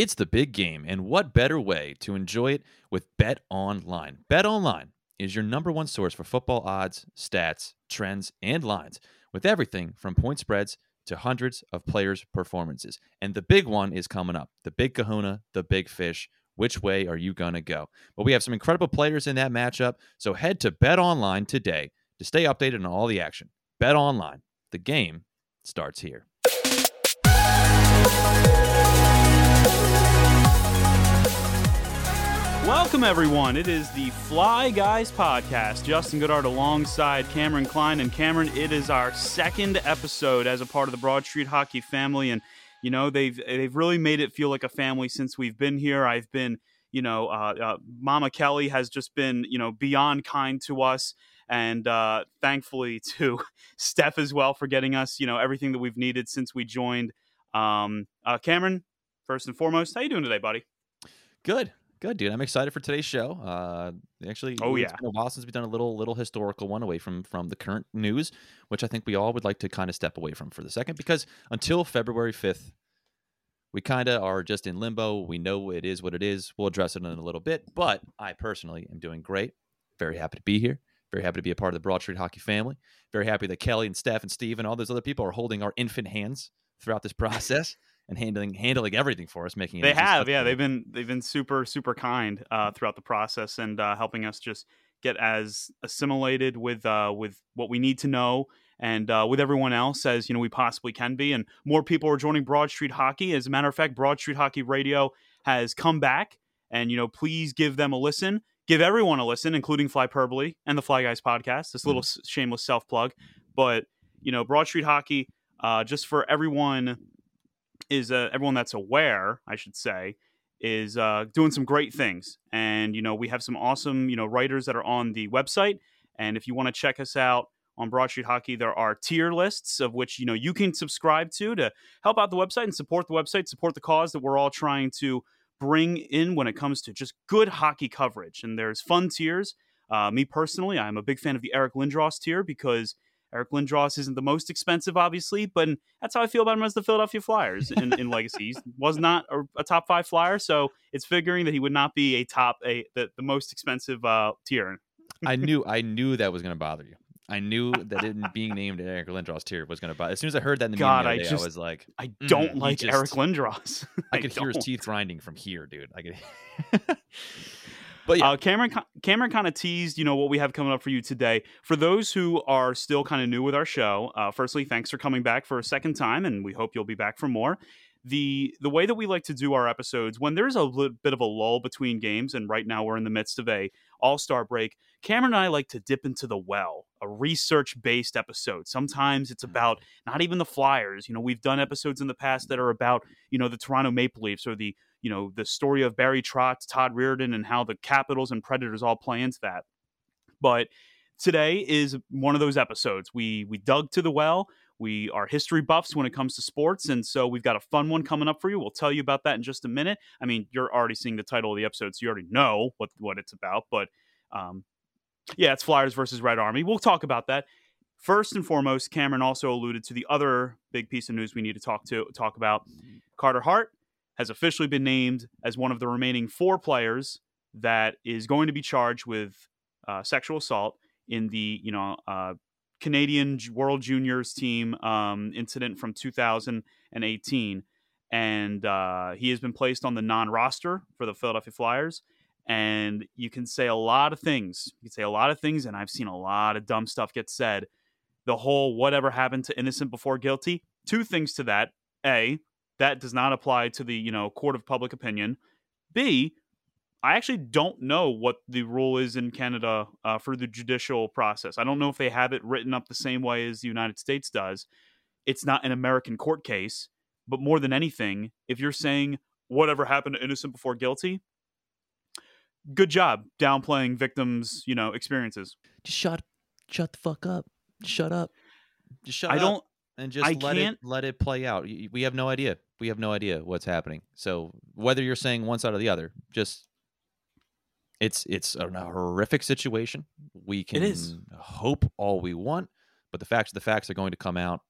It's the big game, and what better way to enjoy it with Bet Online? Bet Online is your number one source for football odds, stats, trends, and lines, with everything from point spreads to hundreds of players' performances. And the big one is coming up the big kahuna, the big fish. Which way are you going to go? But we have some incredible players in that matchup, so head to Bet Online today to stay updated on all the action. Bet Online, the game starts here. Welcome, everyone. It is the Fly Guys podcast. Justin Goodard alongside Cameron Klein. And Cameron, it is our second episode as a part of the Broad Street Hockey family. And, you know, they've, they've really made it feel like a family since we've been here. I've been, you know, uh, uh, Mama Kelly has just been, you know, beyond kind to us. And uh, thankfully to Steph as well for getting us, you know, everything that we've needed since we joined. Um, uh, Cameron, first and foremost, how you doing today, buddy? Good. Good, dude. I'm excited for today's show. Uh, actually, oh yeah, it's been a while since we've done a little little historical one away from from the current news, which I think we all would like to kind of step away from for the second, because until February 5th, we kind of are just in limbo. We know it is what it is. We'll address it in a little bit, but I personally am doing great. Very happy to be here. Very happy to be a part of the Broad Street Hockey family. Very happy that Kelly and Steph and Steve and all those other people are holding our infant hands throughout this process and handling handling everything for us, making it they have yeah they've been they've been super super kind uh, throughout the process and uh, helping us just get as assimilated with uh, with what we need to know and uh, with everyone else as you know we possibly can be. And more people are joining Broad Street Hockey. As a matter of fact Broad Street Hockey Radio has come back and you know please give them a listen. Give everyone a listen including Flyperbole and the Fly Guys podcast this little mm-hmm. shameless self plug but you know Broad Street Hockey uh, just for everyone is uh, everyone that's aware, I should say, is uh, doing some great things. And you know, we have some awesome you know writers that are on the website. And if you want to check us out on Broad Street Hockey, there are tier lists of which you know you can subscribe to to help out the website and support the website, support the cause that we're all trying to bring in when it comes to just good hockey coverage. And there's fun tiers. Uh, me personally, I'm a big fan of the Eric Lindros tier because Eric Lindros isn't the most expensive, obviously, but that's how I feel about him as the Philadelphia Flyers in, in legacies. Was not a, a, top five flyer, so it's figuring that he would not be a top a the, the most expensive uh, tier. I knew I knew that was going to bother you. I knew that it being named Eric Lindros tier was going to bother. As soon as I heard that in the God, I, day, just, I was like, I don't mm, like just, Eric Lindros. I, I could don't. hear his teeth grinding from here, dude. I could. But yeah. uh, Cameron, Cameron kind of teased, you know, what we have coming up for you today. For those who are still kind of new with our show, uh, firstly, thanks for coming back for a second time, and we hope you'll be back for more. The the way that we like to do our episodes when there's a little bit of a lull between games, and right now we're in the midst of a All Star break. Cameron and I like to dip into the well, a research based episode. Sometimes it's about not even the Flyers. You know, we've done episodes in the past that are about you know the Toronto Maple Leafs or the you know the story of Barry Trotz, Todd Reardon, and how the Capitals and Predators all play into that. But today is one of those episodes. We we dug to the well. We are history buffs when it comes to sports, and so we've got a fun one coming up for you. We'll tell you about that in just a minute. I mean, you're already seeing the title of the episode, so you already know what what it's about. But um, yeah, it's Flyers versus Red Army. We'll talk about that. First and foremost, Cameron also alluded to the other big piece of news we need to talk to talk about. Carter Hart has officially been named as one of the remaining four players that is going to be charged with uh, sexual assault in the you know uh, Canadian World Juniors team um, incident from 2018, and uh, he has been placed on the non-roster for the Philadelphia Flyers. And you can say a lot of things. You can say a lot of things, and I've seen a lot of dumb stuff get said. The whole whatever happened to innocent before guilty. Two things to that: a, that does not apply to the you know court of public opinion. B, I actually don't know what the rule is in Canada uh, for the judicial process. I don't know if they have it written up the same way as the United States does. It's not an American court case, but more than anything, if you're saying whatever happened to innocent before guilty, good job downplaying victims' you know experiences. Just shut, shut the fuck up. Shut up. Just shut I up. don't and just I let can't... it let it play out. We have no idea. We have no idea what's happening. So whether you're saying one side or the other, just it's it's a horrific situation. We can hope all we want, but the facts the facts are going to come out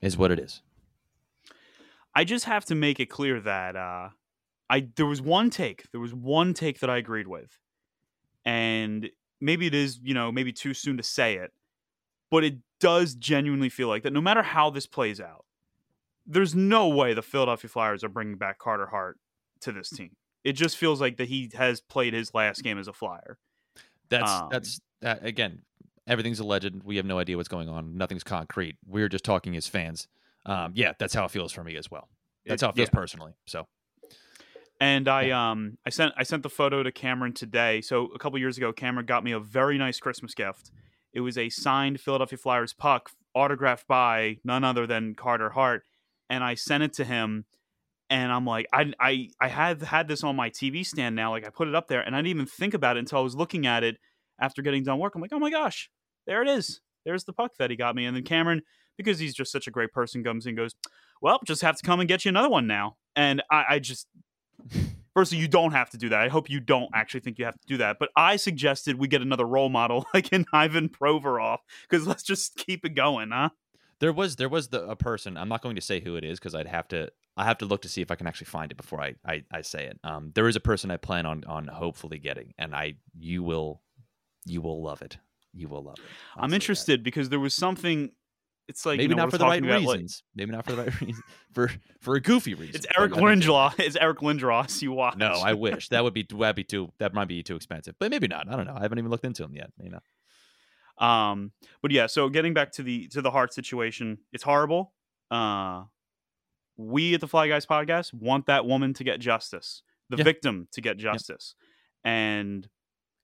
is what it is. I just have to make it clear that uh, I there was one take, there was one take that I agreed with, and maybe it is you know maybe too soon to say it, but it does genuinely feel like that. No matter how this plays out, there's no way the Philadelphia Flyers are bringing back Carter Hart to this team. It just feels like that he has played his last game as a Flyer. That's um, that's uh, again, everything's alleged. We have no idea what's going on. Nothing's concrete. We're just talking as fans. Um, yeah, that's how it feels for me as well. That's it, how it feels yeah. personally. So, and I um I sent I sent the photo to Cameron today. So a couple years ago, Cameron got me a very nice Christmas gift. It was a signed Philadelphia Flyers puck, autographed by none other than Carter Hart, and I sent it to him. And I'm like, I I I had had this on my TV stand now. Like I put it up there, and I didn't even think about it until I was looking at it after getting done work. I'm like, oh my gosh, there it is. There's the puck that he got me. And then Cameron, because he's just such a great person, comes and goes, well, just have to come and get you another one now. And I, I just, firstly, you don't have to do that. I hope you don't actually think you have to do that. But I suggested we get another role model like in Ivan Provorov because let's just keep it going, huh? There was there was the a person. I'm not going to say who it is because I'd have to I have to look to see if I can actually find it before I, I, I say it. Um, there is a person I plan on on hopefully getting, and I you will you will love it. You will love it. I'll I'm interested that. because there was something. It's like maybe you know, not for the right reasons. Like, maybe not for the right reasons. For for a goofy reason. It's Eric Lindros. It's Eric Lindros. You watch. No, I wish that would be that'd be too that might be too expensive, but maybe not. I don't know. I haven't even looked into him yet. You know. Um, but yeah. So getting back to the to the Hart situation, it's horrible. Uh, we at the Fly Guys podcast want that woman to get justice, the yeah. victim to get justice, yeah. and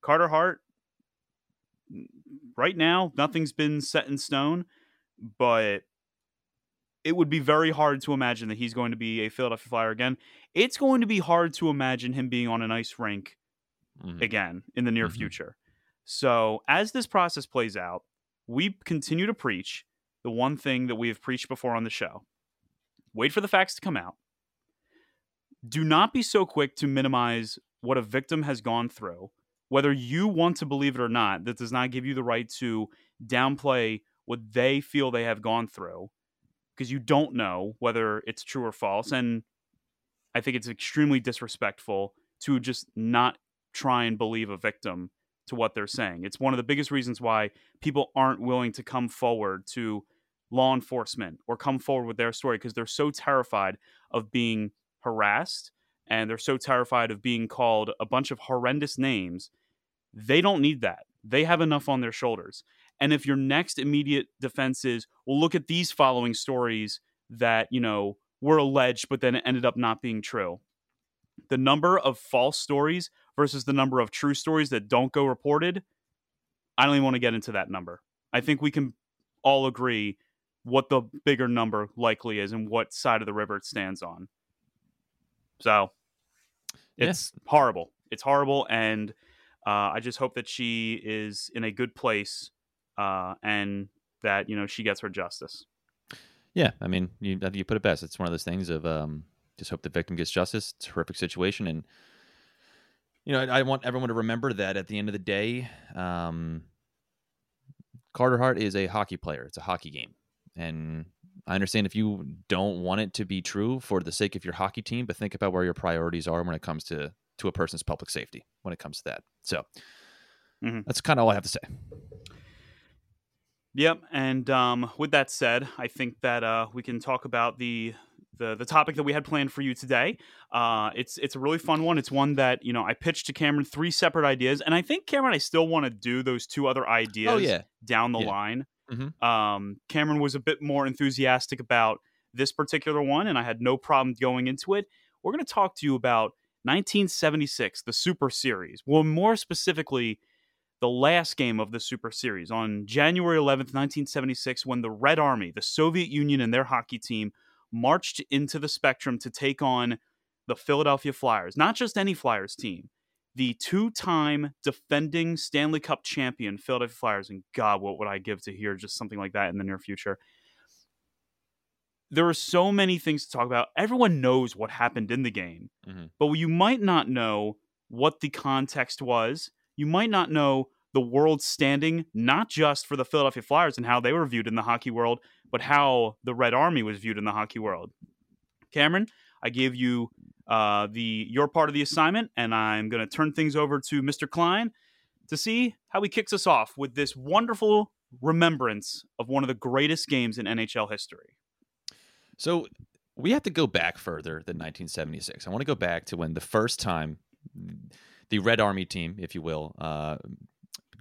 Carter Hart right now, nothing's been set in stone, but it would be very hard to imagine that he's going to be a Philadelphia Flyer again. It's going to be hard to imagine him being on an ice rink mm-hmm. again in the near mm-hmm. future. So, as this process plays out, we continue to preach the one thing that we have preached before on the show wait for the facts to come out. Do not be so quick to minimize what a victim has gone through whether you want to believe it or not, that does not give you the right to downplay what they feel they have gone through because you don't know whether it's true or false. And I think it's extremely disrespectful to just not try and believe a victim to what they're saying. It's one of the biggest reasons why people aren't willing to come forward to law enforcement or come forward with their story because they're so terrified of being harassed and they're so terrified of being called a bunch of horrendous names they don't need that. They have enough on their shoulders. And if your next immediate defense is, well, look at these following stories that, you know, were alleged, but then it ended up not being true. The number of false stories versus the number of true stories that don't go reported, I don't even want to get into that number. I think we can all agree what the bigger number likely is and what side of the river it stands on. So it's yeah. horrible. It's horrible. And uh, I just hope that she is in a good place uh, and that you know she gets her justice. Yeah, I mean, you you put it best. It's one of those things of um, just hope the victim gets justice. It's a horrific situation, and you know, I, I, want everyone to remember that at the end of the day, um, Carter Hart is a hockey player. It's a hockey game, and I understand if you don't want it to be true for the sake of your hockey team, but think about where your priorities are when it comes to to a person's public safety when it comes to that. So mm-hmm. that's kind of all I have to say. Yep, and um, with that said, I think that uh, we can talk about the, the the topic that we had planned for you today. Uh, it's it's a really fun one. It's one that you know I pitched to Cameron three separate ideas, and I think Cameron, I still want to do those two other oh, ideas. Oh, yeah. down the yeah. line. Mm-hmm. Um, Cameron was a bit more enthusiastic about this particular one, and I had no problem going into it. We're going to talk to you about 1976, the Super Series. Well, more specifically, the last game of the Super Series on January 11th, 1976, when the Red Army, the Soviet Union, and their hockey team marched into the spectrum to take on the Philadelphia Flyers. Not just any Flyers team, the two time defending Stanley Cup champion Philadelphia Flyers. And God, what would I give to hear just something like that in the near future? there are so many things to talk about. Everyone knows what happened in the game, mm-hmm. but you might not know what the context was. You might not know the world's standing, not just for the Philadelphia Flyers and how they were viewed in the hockey world, but how the Red Army was viewed in the hockey world. Cameron, I give you uh, the your part of the assignment, and I'm going to turn things over to Mr. Klein to see how he kicks us off with this wonderful remembrance of one of the greatest games in NHL history. So we have to go back further than 1976. I want to go back to when the first time the Red Army team, if you will, uh,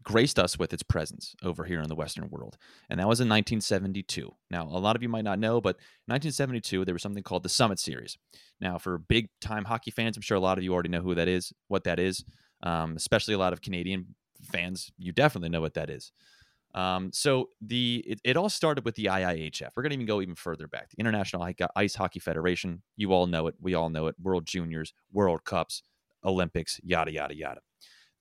graced us with its presence over here in the Western world. And that was in 1972. Now, a lot of you might not know, but 1972, there was something called the Summit Series. Now, for big time hockey fans, I'm sure a lot of you already know who that is, what that is, um, especially a lot of Canadian fans. You definitely know what that is. Um, so the it, it, all started with the IIHF. We're going to even go even further back. The International Ice Hockey Federation. You all know it. We all know it. World Juniors, World Cups, Olympics, yada yada yada.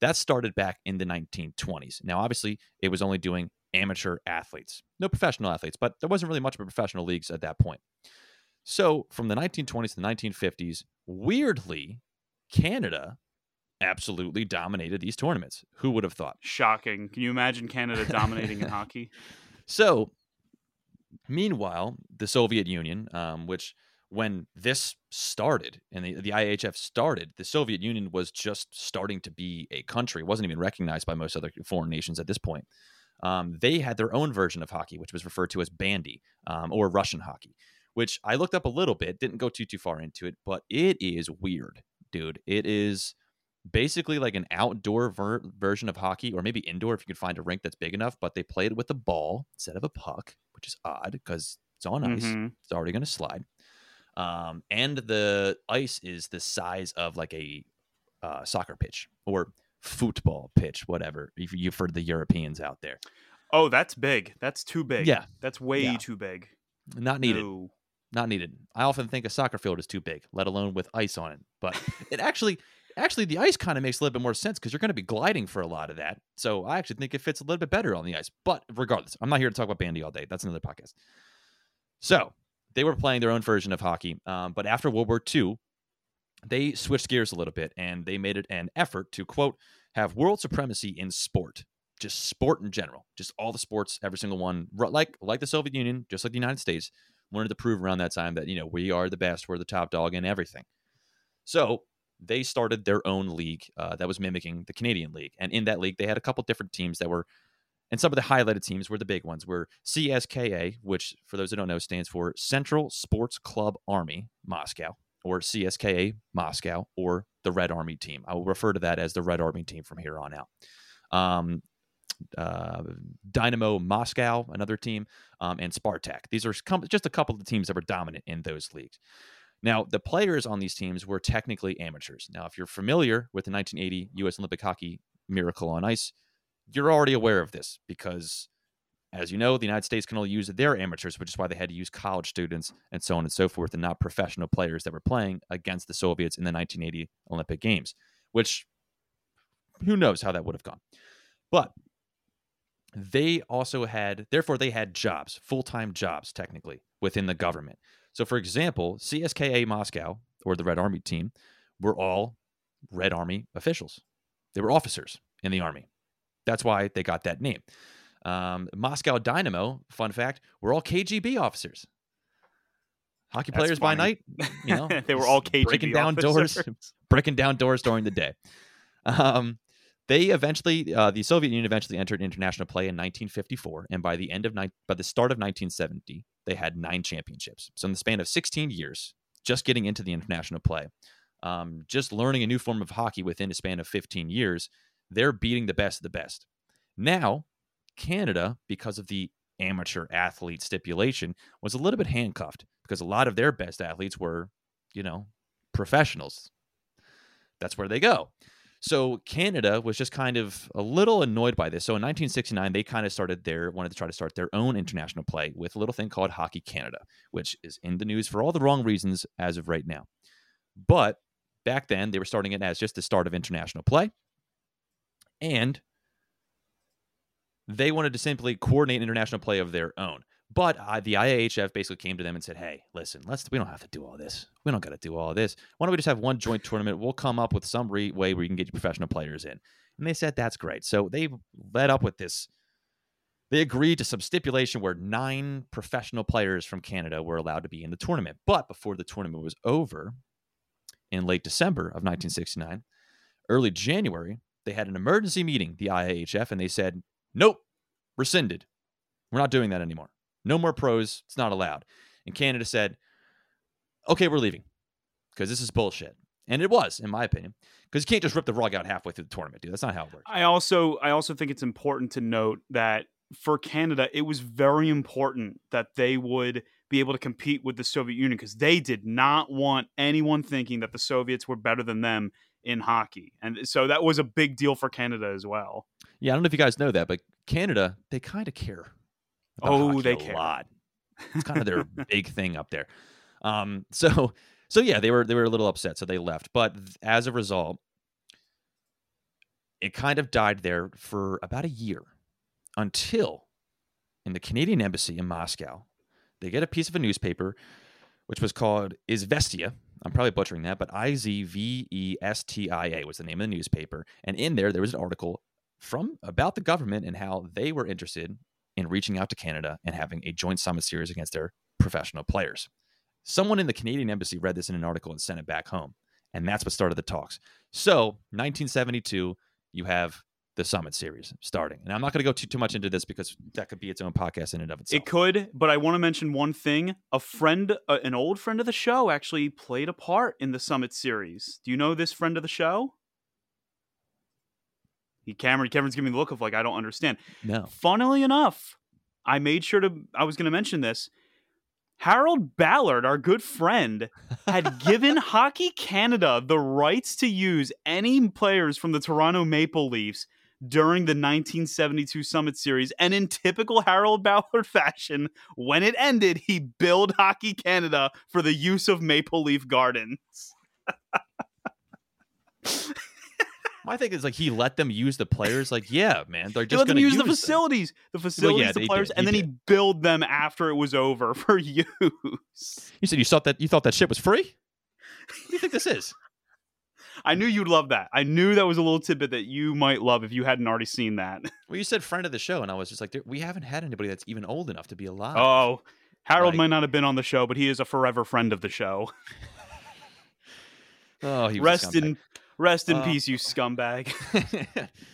That started back in the 1920s. Now, obviously, it was only doing amateur athletes, no professional athletes, but there wasn't really much of a professional leagues at that point. So, from the 1920s to the 1950s, weirdly, Canada absolutely dominated these tournaments. Who would have thought? Shocking. Can you imagine Canada dominating in hockey? So, meanwhile, the Soviet Union, um, which when this started and the, the IIHF started, the Soviet Union was just starting to be a country. It wasn't even recognized by most other foreign nations at this point. Um, they had their own version of hockey, which was referred to as bandy um, or Russian hockey, which I looked up a little bit, didn't go too too far into it, but it is weird, dude. It is basically like an outdoor ver- version of hockey, or maybe indoor if you can find a rink that's big enough. But they played with a ball instead of a puck, which is odd because it's on ice. Mm-hmm. It's already going to slide um, and the ice is the size of like a uh, soccer pitch or football pitch, whatever. If you for the Europeans out there. Oh, that's big. That's too big. Yeah, that's way yeah. too big. Not needed. No. Not needed. I often think a soccer field is too big, let alone with ice on it. But it actually, actually, the ice kind of makes a little bit more sense because you're going to be gliding for a lot of that. So I actually think it fits a little bit better on the ice. But regardless, I'm not here to talk about bandy all day. That's another podcast. So they were playing their own version of hockey. Um, but after World War II, they switched gears a little bit and they made it an effort to, quote, have world supremacy in sport, just sport in general, just all the sports, every single one, like like the Soviet Union, just like the United States, wanted to prove around that time that, you know, we are the best, we're the top dog in everything. So they started their own league uh, that was mimicking the Canadian League. And in that league, they had a couple different teams that were and some of the highlighted teams were the big ones were CSKA, which for those who don't know stands for Central Sports Club Army Moscow, or CSKA Moscow, or the Red Army team. I will refer to that as the Red Army team from here on out. Um, uh, Dynamo Moscow, another team, um, and Spartak. These are just a couple of the teams that were dominant in those leagues. Now, the players on these teams were technically amateurs. Now, if you're familiar with the 1980 U.S. Olympic hockey miracle on ice, you're already aware of this because, as you know, the United States can only use their amateurs, which is why they had to use college students and so on and so forth, and not professional players that were playing against the Soviets in the 1980 Olympic Games, which who knows how that would have gone. But they also had, therefore, they had jobs, full time jobs, technically, within the government. So, for example, CSKA Moscow, or the Red Army team, were all Red Army officials. They were officers in the Army. That's why they got that name. Um, Moscow Dynamo, fun fact, we're all KGB officers. Hockey players by night, you know, they were all KGB breaking down officers. doors, breaking down doors during the day. Um, they eventually, uh, the Soviet Union eventually entered international play in 1954, and by the end of ni- by the start of 1970, they had nine championships. So in the span of 16 years, just getting into the international play, um, just learning a new form of hockey within a span of 15 years, they're beating the best of the best. Now, Canada, because of the amateur athlete stipulation, was a little bit handcuffed because a lot of their best athletes were, you know, professionals. That's where they go. So Canada was just kind of a little annoyed by this. So in 1969, they kind of started their wanted to try to start their own international play with a little thing called Hockey Canada, which is in the news for all the wrong reasons as of right now. But back then, they were starting it as just the start of international play and they wanted to simply coordinate international play of their own. But the IIHF basically came to them and said, "Hey, listen, let's we don't have to do all this. We don't got to do all this. Why don't we just have one joint tournament? We'll come up with some re- way where you can get your professional players in." And they said, "That's great." So they led up with this they agreed to some stipulation where nine professional players from Canada were allowed to be in the tournament. But before the tournament was over, in late December of 1969, early January, they had an emergency meeting, the IIHF, and they said, nope, rescinded. We're not doing that anymore. No more pros. It's not allowed. And Canada said, okay, we're leaving because this is bullshit. And it was, in my opinion, because you can't just rip the rug out halfway through the tournament, dude. That's not how it works. I also, I also think it's important to note that for Canada, it was very important that they would be able to compete with the Soviet Union because they did not want anyone thinking that the Soviets were better than them in hockey. And so that was a big deal for Canada as well. Yeah, I don't know if you guys know that, but Canada, they kind of care. Oh, they care a lot. It's kind of their big thing up there. Um, so so yeah, they were they were a little upset, so they left. But as a result, it kind of died there for about a year until in the Canadian embassy in Moscow, they get a piece of a newspaper which was called Izvestia. I'm probably butchering that, but I Z V E S T I A was the name of the newspaper. And in there, there was an article from about the government and how they were interested in reaching out to Canada and having a joint summit series against their professional players. Someone in the Canadian embassy read this in an article and sent it back home. And that's what started the talks. So, 1972, you have the Summit series starting. And I'm not going to go too, too much into this because that could be its own podcast in and of itself. It could, but I want to mention one thing. A friend, uh, an old friend of the show, actually played a part in the Summit series. Do you know this friend of the show? He Cameron Cameron's giving me the look of like I don't understand. No. Funnily enough, I made sure to I was going to mention this. Harold Ballard, our good friend, had given Hockey Canada the rights to use any players from the Toronto Maple Leafs during the 1972 Summit Series. And in typical Harold Ballard fashion, when it ended, he billed Hockey Canada for the use of Maple Leaf Gardens. My thing is like he let them use the players. Like, yeah, man, they're just let them use, use the facilities, them. the facilities, well, yeah, the players, and then did. he billed them after it was over for use. You said you thought that you thought that shit was free. What do you think this is? I knew you'd love that. I knew that was a little tidbit that you might love if you hadn't already seen that. Well, you said friend of the show, and I was just like, we haven't had anybody that's even old enough to be alive. Oh, Harold like, might not have been on the show, but he is a forever friend of the show. oh, he rest in Rest in uh, peace, you scumbag.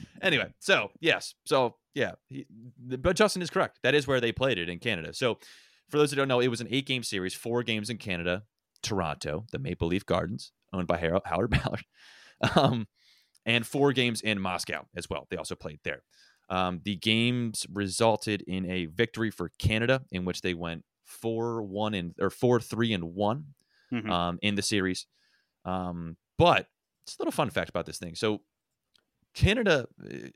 anyway, so yes, so yeah, he, but Justin is correct. That is where they played it in Canada. So for those who don't know, it was an eight-game series, four games in Canada, Toronto, the Maple Leaf Gardens, owned by Harold Ballard, um, and four games in Moscow as well. They also played there. Um, the games resulted in a victory for Canada, in which they went four one and or four three and one mm-hmm. um, in the series. Um, but it's a little fun fact about this thing. So, Canada, eh,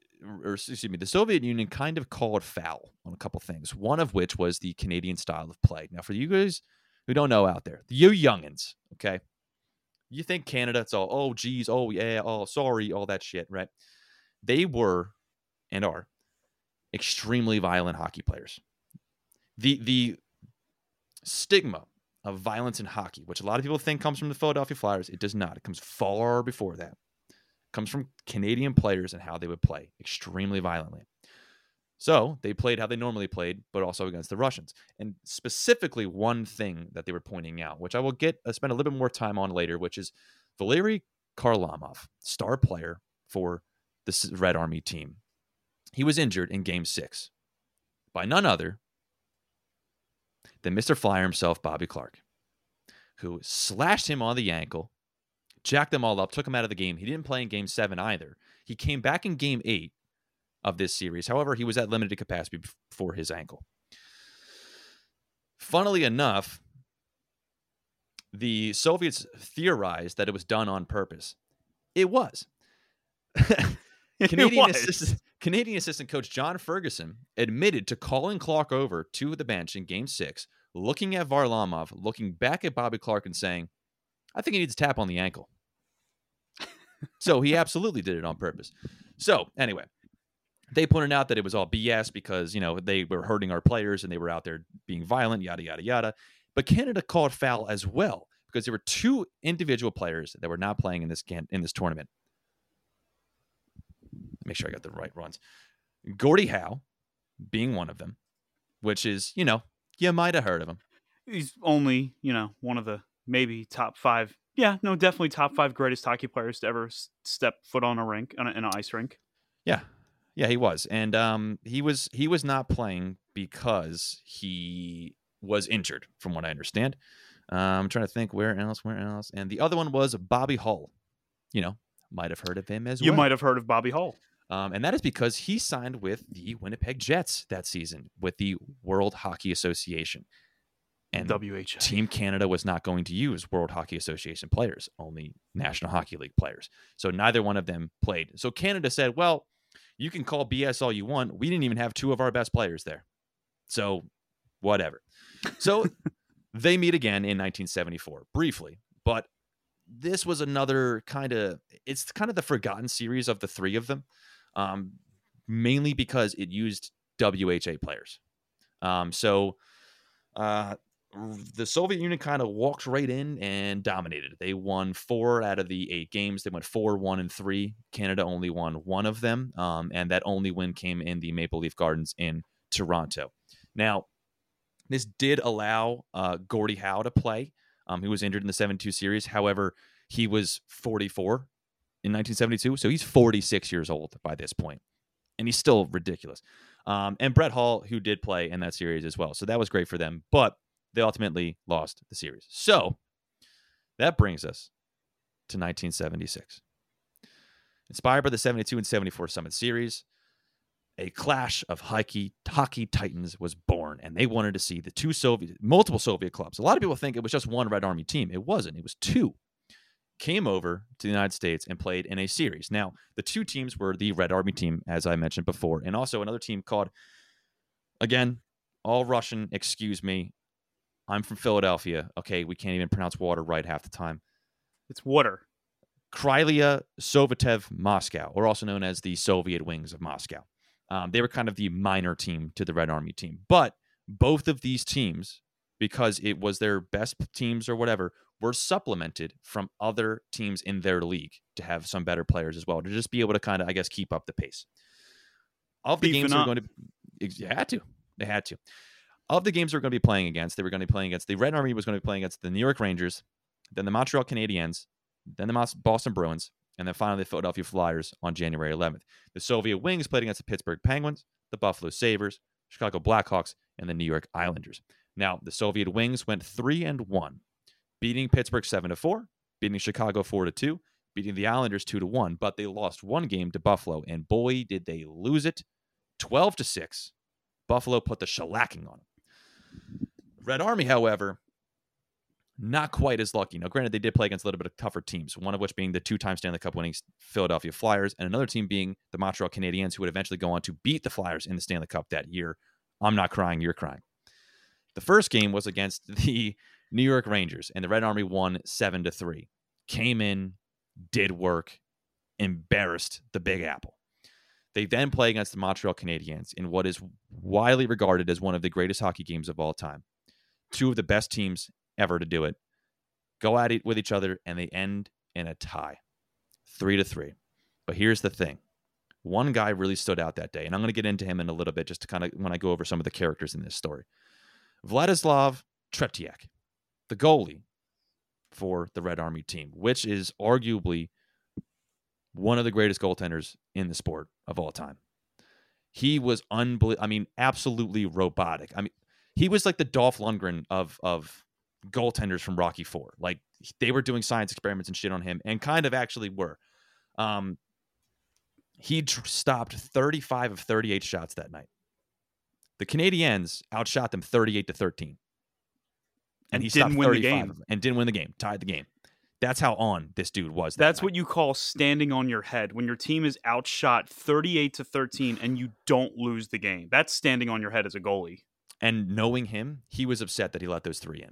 or excuse me, the Soviet Union kind of called foul on a couple things. One of which was the Canadian style of play. Now, for you guys who don't know out there, you youngins, okay, you think Canada, it's all, oh, geez, oh, yeah, oh, sorry, all that shit, right? They were and are extremely violent hockey players. The the stigma of violence in hockey, which a lot of people think comes from the Philadelphia Flyers. It does not. It comes far before that. It comes from Canadian players and how they would play extremely violently. So they played how they normally played, but also against the Russians. And specifically, one thing that they were pointing out, which I will get uh, spend a little bit more time on later, which is Valery Kharlamov, star player for the Red Army team. He was injured in Game Six by none other than Mr. Flyer himself, Bobby Clarke, who slashed him on the ankle, jacked them all up, took him out of the game. He didn't play in game seven either. He came back in game eight of this series. However, he was at limited capacity before his ankle. Funnily enough, the Soviets theorized that it was done on purpose. It was. Canadian, it was. Assistant, Canadian assistant coach John Ferguson admitted to calling Clarke over to the bench in game six, looking at Varlamov, looking back at Bobby Clarke, and saying, I think he needs a tap on the ankle. so he absolutely did it on purpose. So, anyway, they pointed out that it was all BS because, you know, they were hurting our players and they were out there being violent, yada, yada, yada. But Canada called foul as well because there were two individual players that were not playing in this in this tournament make sure I got the right runs. Gordie Howe, being one of them, which is, you know, you might have heard of him. He's only, you know, one of the maybe top five. Yeah, no, definitely top five greatest hockey players to ever step foot on a rink, on a, in an ice rink. Yeah, yeah, he was, and um, he was he was not playing because he was injured, from what I understand. Uh, I'm trying to think where else, where else, and the other one was Bobby Hull. You know, might have heard of him as you well. You might have heard of Bobby Hull. Um, and that is because he signed with the Winnipeg Jets that season with the World Hockey Association. And WHA. Team Canada was not going to use World Hockey Association players, only National Hockey League players. So neither one of them played. So Canada said, well, you can call BS all you want. We didn't even have two of our best players there. So whatever. So they meet again in 1974, briefly. But this was another kind of, it's kind of the forgotten series of the three of them, um, mainly because it used WHA players. Um, so uh, the Soviet Union kind of walked right in and dominated. They won four out of the eight games. They went four, one, and three. Canada only won one of them, um, and that only win came in the Maple Leaf Gardens in Toronto. Now, this did allow uh, Gordie Howe to play. Um, he was injured in the 72 series. However, he was 44 in 1972, so he's 46 years old by this point, and he's still ridiculous. Um, and Brett Hull, who did play in that series as well, so that was great for them. But they ultimately lost the series. So that brings us to 1976. Inspired by the 72 and 74 Summit Series, a clash of hockey, hockey titans was born, and they wanted to see the two Soviet, multiple Soviet clubs. A lot of people think it was just one Red Army team. It wasn't. It was two. Came over to the United States and played in a series. Now, the two teams were the Red Army team, as I mentioned before, and also another team called, again, all Russian, excuse me, I'm from Philadelphia. Okay, we can't even pronounce water right half the time. It's water. Krylia Sovetov Moscow, or also known as the Soviet Wings of Moscow. Um, they were kind of the minor team to the Red Army team. But both of these teams, because it was their best teams or whatever, were supplemented from other teams in their league to have some better players as well, to just be able to kind of, I guess, keep up the pace. Of the Beefing games are going to, they had to, they had to of the games they were going to be playing against, they were going to be playing against the Red Army was going to be playing against the New York Rangers, then the Montreal Canadiens, then the Boston Bruins, and then finally the Philadelphia Flyers on January 11th. The Soviet Wings played against the Pittsburgh Penguins, the Buffalo Sabres, Chicago Blackhawks, and the New York Islanders. Now, the Soviet Wings went 3 and 1, beating Pittsburgh 7 to 4, beating Chicago 4 to 2, beating the Islanders 2 to 1, but they lost one game to Buffalo and boy did they lose it 12 to 6. Buffalo put the shellacking on them. Red Army, however, not quite as lucky. Now, granted, they did play against a little bit of tougher teams, one of which being the two time Stanley Cup winning Philadelphia Flyers, and another team being the Montreal Canadiens, who would eventually go on to beat the Flyers in the Stanley Cup that year. I'm not crying, you're crying. The first game was against the New York Rangers, and the Red Army won 7 to 3. Came in, did work, embarrassed the Big Apple. They then play against the Montreal Canadiens in what is widely regarded as one of the greatest hockey games of all time. Two of the best teams ever to do it go at it with each other, and they end in a tie, three to three. But here's the thing: one guy really stood out that day, and I'm going to get into him in a little bit, just to kind of when I go over some of the characters in this story. Vladislav Tretiak, the goalie for the Red Army team, which is arguably one of the greatest goaltenders in the sport of all time. He was unbelievable. I mean, absolutely robotic. I mean, he was like the Dolph Lundgren of of goaltenders from Rocky Four. Like they were doing science experiments and shit on him, and kind of actually were. Um, he stopped 35 of 38 shots that night. The Canadiens outshot them 38 to 13. And he didn't win the game. and didn't win the game, tied the game. That's how on this dude was. That That's night. what you call standing on your head when your team is outshot 38 to 13 and you don't lose the game. That's standing on your head as a goalie. And knowing him, he was upset that he let those three in.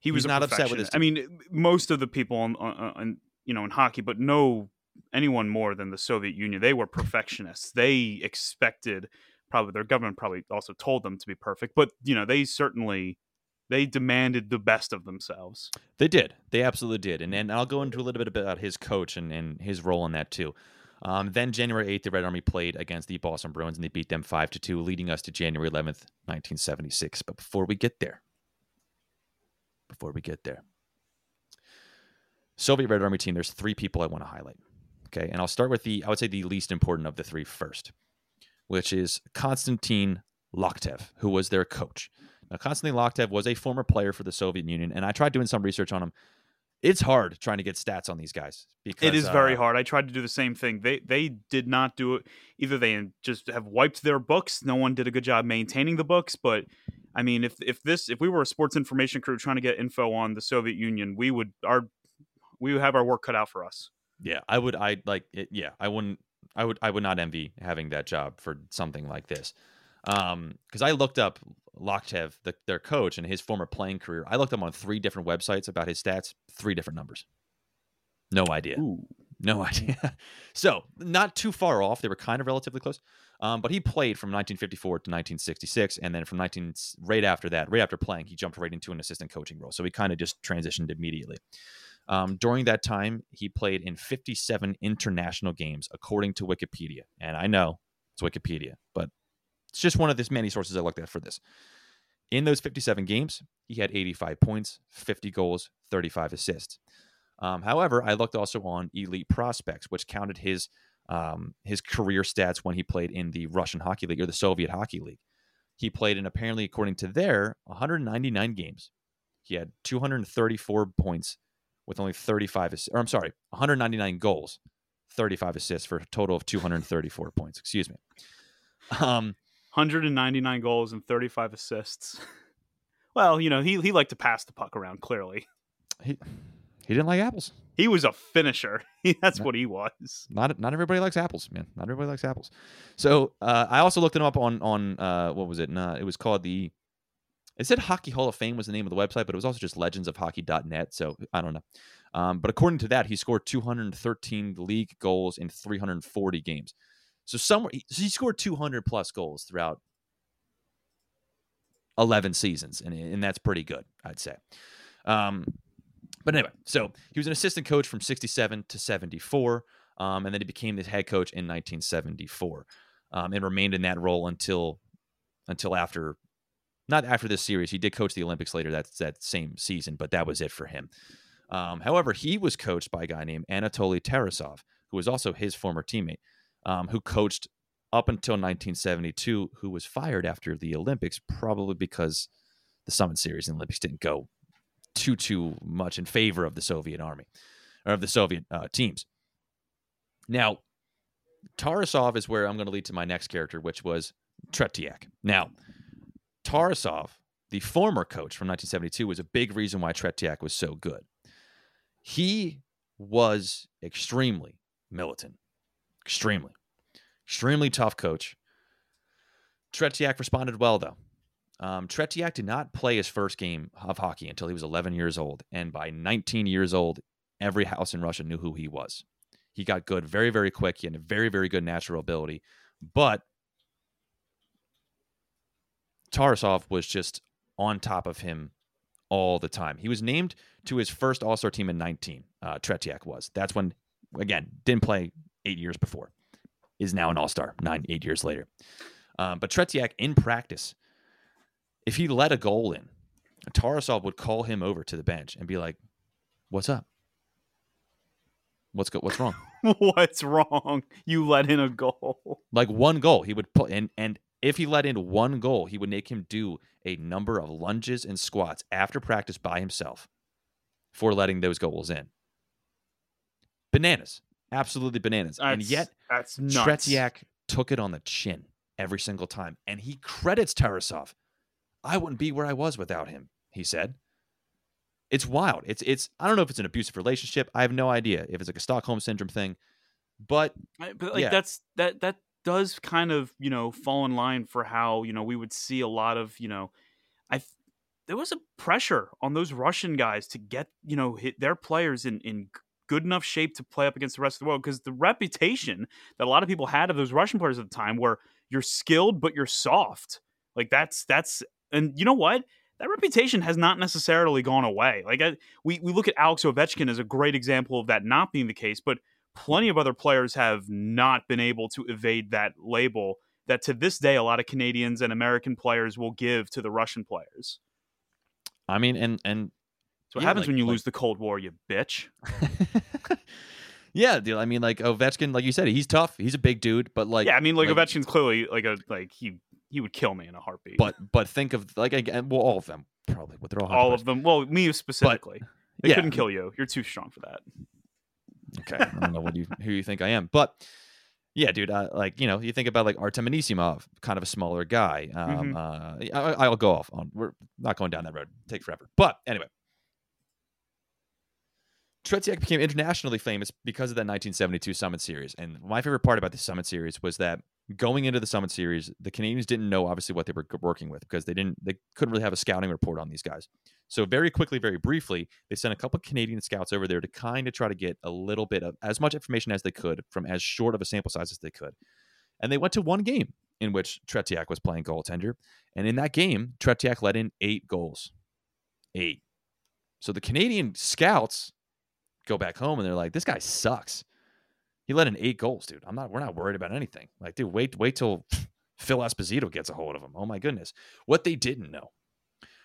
He was not upset with his. Team. I mean, most of the people on, on, on, you know in hockey, but no anyone more than the Soviet Union. They were perfectionists. They expected probably their government probably also told them to be perfect, but you know they certainly they demanded the best of themselves. They did. They absolutely did. And and I'll go into a little bit about his coach and, and his role in that too. Um, then January 8th, the Red Army played against the Boston Bruins and they beat them 5 to 2, leading us to January 11th, 1976. But before we get there, before we get there, Soviet Red Army team, there's three people I want to highlight. Okay. And I'll start with the, I would say, the least important of the three first, which is Konstantin Loktev, who was their coach. Now, Konstantin Loktev was a former player for the Soviet Union, and I tried doing some research on him it's hard trying to get stats on these guys because it is uh, very hard. I tried to do the same thing. They they did not do it. Either they just have wiped their books. No one did a good job maintaining the books. But I mean, if if this if we were a sports information crew trying to get info on the Soviet Union, we would our we would have our work cut out for us. Yeah, I would. I like. It, yeah, I wouldn't. I would. I would not envy having that job for something like this. Um, because I looked up Loktev, the, their coach, and his former playing career. I looked up on three different websites about his stats, three different numbers. No idea. Ooh. No idea. so not too far off. They were kind of relatively close. Um, but he played from 1954 to 1966, and then from 19 right after that, right after playing, he jumped right into an assistant coaching role. So he kind of just transitioned immediately. Um, during that time, he played in 57 international games, according to Wikipedia. And I know it's Wikipedia, but it's just one of this many sources I looked at for this. In those 57 games, he had 85 points, 50 goals, 35 assists. Um, however, I looked also on Elite Prospects, which counted his um, his career stats when he played in the Russian Hockey League or the Soviet Hockey League. He played in apparently, according to their 199 games. He had 234 points with only 35, or I'm sorry, 199 goals, 35 assists for a total of 234 points. Excuse me. Um, 199 goals and 35 assists. well, you know, he he liked to pass the puck around. Clearly, he he didn't like apples. He was a finisher. That's not, what he was. Not not everybody likes apples, man. Not everybody likes apples. So uh, I also looked him up on on uh, what was it? Nah, it was called the. It said Hockey Hall of Fame was the name of the website, but it was also just Legends of legendsofhockey.net. So I don't know. Um, but according to that, he scored 213 league goals in 340 games. So somewhere so he scored 200 plus goals throughout 11 seasons, and, and that's pretty good, I'd say. Um, but anyway, so he was an assistant coach from 67 to 74, um, and then he became the head coach in 1974, um, and remained in that role until until after, not after this series. He did coach the Olympics later that that same season, but that was it for him. Um, however, he was coached by a guy named Anatoly Tarasov, who was also his former teammate um, who coached up until 1972, who was fired after the Olympics, probably because the Summit Series and Olympics didn't go too too much in favor of the Soviet Army or of the Soviet uh, teams. Now, Tarasov is where I'm going to lead to my next character, which was Tretiak. Now, Tarasov, the former coach from 1972, was a big reason why Tretiak was so good. He was extremely militant, extremely. Extremely tough coach. Tretiak responded well, though. Um, Tretiak did not play his first game of hockey until he was 11 years old. And by 19 years old, every house in Russia knew who he was. He got good very, very quick. He had a very, very good natural ability. But Tarasov was just on top of him all the time. He was named to his first All Star team in 19. Uh, Tretiak was. That's when, again, didn't play eight years before is now an all star nine, eight years later. Um, but Tretiak in practice, if he let a goal in, Tarasov would call him over to the bench and be like, "What's up? What's go- What's wrong? what's wrong? You let in a goal. Like one goal, he would put and and if he let in one goal, he would make him do a number of lunges and squats after practice by himself for letting those goals in. Bananas absolutely bananas. That's, and yet, that's nuts. Tretiak took it on the chin every single time, and he credits Tarasov. I wouldn't be where I was without him, he said. It's wild. It's it's. I don't know if it's an abusive relationship. I have no idea if it's like a Stockholm syndrome thing, but but like yeah. that's that that does kind of you know fall in line for how you know we would see a lot of you know I there was a pressure on those Russian guys to get you know hit their players in in good enough shape to play up against the rest of the world because the reputation that a lot of people had of those Russian players at the time were you're skilled but you're soft. Like that's that's and you know what? That reputation has not necessarily gone away. Like I, we we look at Alex Ovechkin as a great example of that not being the case, but plenty of other players have not been able to evade that label that to this day a lot of Canadians and American players will give to the Russian players. I mean, and and what yeah, happens like, when you like, lose the Cold War, you bitch. yeah, dude. I mean, like Ovechkin, like you said, he's tough. He's a big dude, but like, yeah, I mean, like, like Ovechkin's clearly like a like he he would kill me in a heartbeat. But but think of like again, well, all of them probably, but they're all all of them. Well, me specifically, but, they yeah. couldn't kill you. You're too strong for that. Okay, I don't know what you who you think I am, but yeah, dude. Uh, like you know, you think about like Artem Anisimov, kind of a smaller guy. Um, mm-hmm. uh, I, will go off on. We're not going down that road. Take forever. But anyway, Tretiak became internationally famous because of that 1972 Summit Series. And my favorite part about the Summit Series was that going into the Summit Series, the Canadians didn't know obviously what they were working with because they didn't they couldn't really have a scouting report on these guys. So very quickly, very briefly, they sent a couple Canadian scouts over there to kind of try to get a little bit of as much information as they could from as short of a sample size as they could. And they went to one game in which Tretiak was playing goaltender, and in that game, Tretiak let in eight goals. Eight. So the Canadian scouts go back home and they're like, this guy sucks. He let in eight goals, dude. I'm not. We're not worried about anything. Like, dude, wait, wait till Phil Esposito gets a hold of him. Oh my goodness. What they didn't know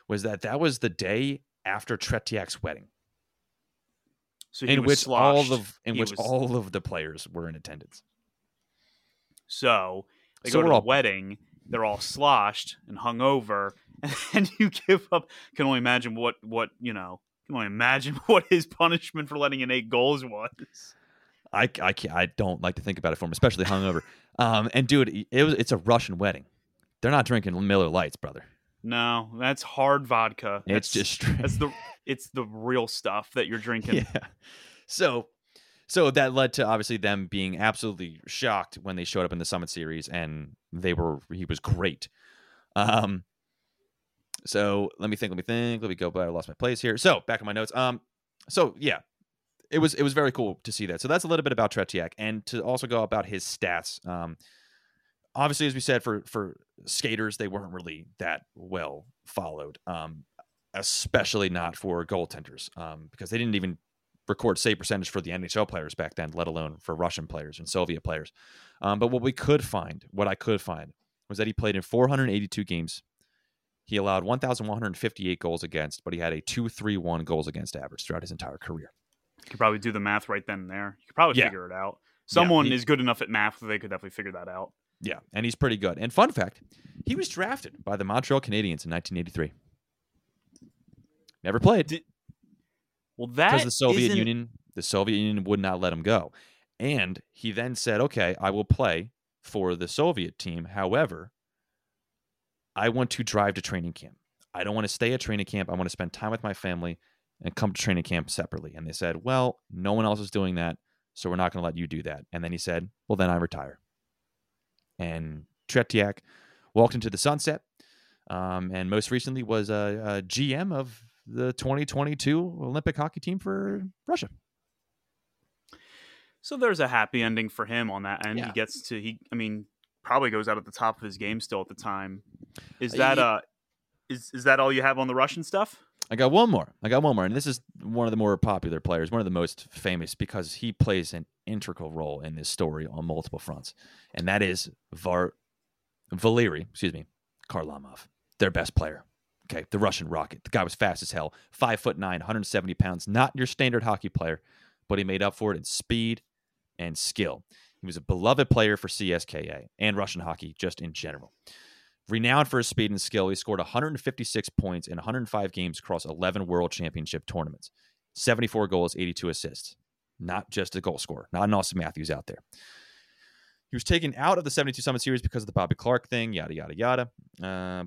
was that that was the day after Tretiak's wedding. So in which sloshed. all of in he which was... all of the players were in attendance. So they so go to all... the wedding. They're all sloshed and hung over, and you give up. Can only imagine what what you know can only imagine what his punishment for letting in eight goals was. I, I, I don't like to think about it for him, especially hungover. um, and dude, it was it's a Russian wedding. They're not drinking Miller Lites, brother. No, that's hard vodka. It's just that's the it's the real stuff that you're drinking. Yeah. So so that led to obviously them being absolutely shocked when they showed up in the Summit Series, and they were he was great. Um, so let me think. Let me think. Let me go. But I lost my place here. So back in my notes. Um. So yeah, it was it was very cool to see that. So that's a little bit about Tretiak, and to also go about his stats. Um. Obviously, as we said, for for skaters, they weren't really that well followed. Um. Especially not for goaltenders. Um. Because they didn't even record save percentage for the NHL players back then, let alone for Russian players and Soviet players. Um, but what we could find, what I could find, was that he played in 482 games he allowed 1,158 goals against, but he had a 2.31 goals against average throughout his entire career. You could probably do the math right then and there. You could probably yeah. figure it out. Someone yeah, he, is good enough at math that they could definitely figure that out. Yeah, and he's pretty good. And fun fact, he was drafted by the Montreal Canadiens in 1983. Never played. Did, well, that because the Soviet isn't... Union, the Soviet Union would not let him go, and he then said, "Okay, I will play for the Soviet team. However, I want to drive to training camp. I don't want to stay at training camp. I want to spend time with my family and come to training camp separately. And they said, Well, no one else is doing that. So we're not going to let you do that. And then he said, Well, then I retire. And Tretiak walked into the sunset. Um, and most recently was a, a, GM of the 2022 Olympic hockey team for Russia. So there's a happy ending for him on that end. Yeah. He gets to he. I mean, probably goes out at the top of his game still at the time. Is uh, that uh is is that all you have on the Russian stuff? I got one more. I got one more, and this is one of the more popular players, one of the most famous because he plays an integral role in this story on multiple fronts, and that is Var Valeri, excuse me, Kharlamov, their best player. Okay, the Russian rocket. The guy was fast as hell, five foot nine, 170 pounds. Not your standard hockey player, but he made up for it in speed and skill. He was a beloved player for CSKA and Russian hockey just in general. Renowned for his speed and skill, he scored 156 points in 105 games across 11 World Championship tournaments, 74 goals, 82 assists. Not just a goal scorer, not an Auston Matthews out there. He was taken out of the 72 Summit Series because of the Bobby Clarke thing, yada, yada, yada. Uh,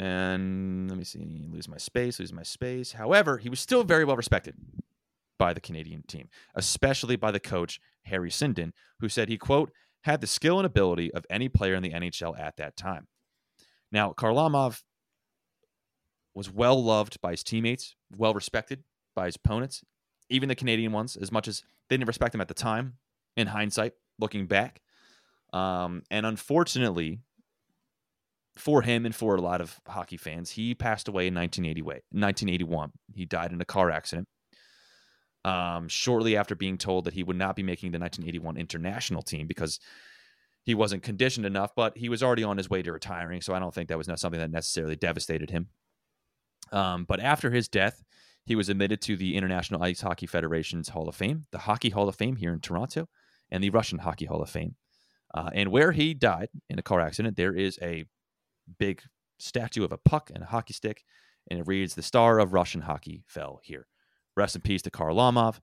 and let me see, lose my space, lose my space. However, he was still very well respected by the Canadian team, especially by the coach, Harry Sinden, who said he, quote, had the skill and ability of any player in the NHL at that time. Now, Kharlamov was well loved by his teammates, well respected by his opponents, even the Canadian ones, as much as they didn't respect him at the time, in hindsight, looking back. Um, and unfortunately, for him and for a lot of hockey fans, he passed away in 1980, 1981. He died in a car accident um, shortly after being told that he would not be making the 1981 international team because he wasn't conditioned enough, but he was already on his way to retiring. So I don't think that was not something that necessarily devastated him. Um, but after his death, he was admitted to the International Ice Hockey Federation's Hall of Fame, the Hockey Hall of Fame here in Toronto, and the Russian Hockey Hall of Fame. Uh, and where he died in a car accident, there is a big statue of a puck and a hockey stick, and it reads, The star of Russian hockey fell here. Rest in peace to Kharlamov.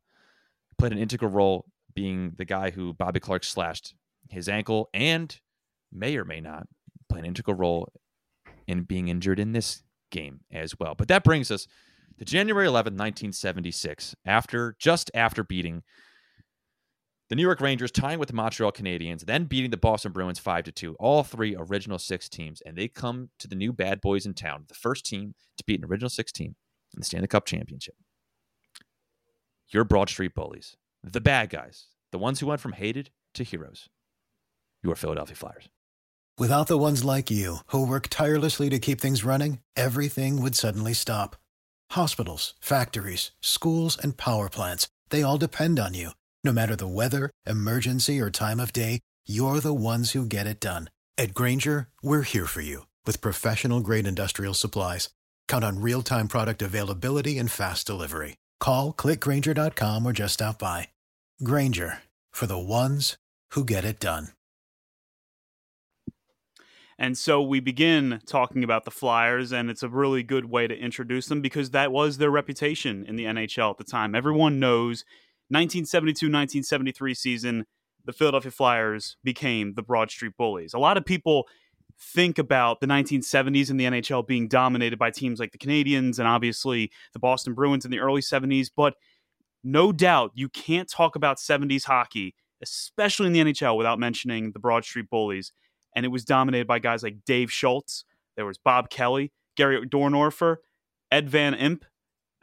Played an integral role being the guy who Bobby Clarke slashed his ankle and may or may not play an integral role in being injured in this game as well. But that brings us to January 11th, 1976, after just after beating the New York Rangers, tying with the Montreal Canadiens, then beating the Boston Bruins 5 to 2, all three original six teams, and they come to the new bad boys in town, the first team to beat an original six team in the Stanley Cup championship. Your Broad Street Bullies, the bad guys, the ones who went from hated to heroes. Your Philadelphia Flyers. Without the ones like you, who work tirelessly to keep things running, everything would suddenly stop. Hospitals, factories, schools, and power plants, they all depend on you. No matter the weather, emergency, or time of day, you're the ones who get it done. At Grainger, we're here for you with professional grade industrial supplies. Count on real time product availability and fast delivery. Call clickgrainger.com or just stop by. Grainger for the ones who get it done. And so we begin talking about the Flyers, and it's a really good way to introduce them because that was their reputation in the NHL at the time. Everyone knows 1972 1973 season, the Philadelphia Flyers became the Broad Street Bullies. A lot of people think about the 1970s and the NHL being dominated by teams like the Canadiens and obviously the Boston Bruins in the early 70s, but no doubt you can't talk about 70s hockey, especially in the NHL, without mentioning the Broad Street Bullies and it was dominated by guys like Dave Schultz. There was Bob Kelly, Gary Dornhoefer, Ed Van Impe.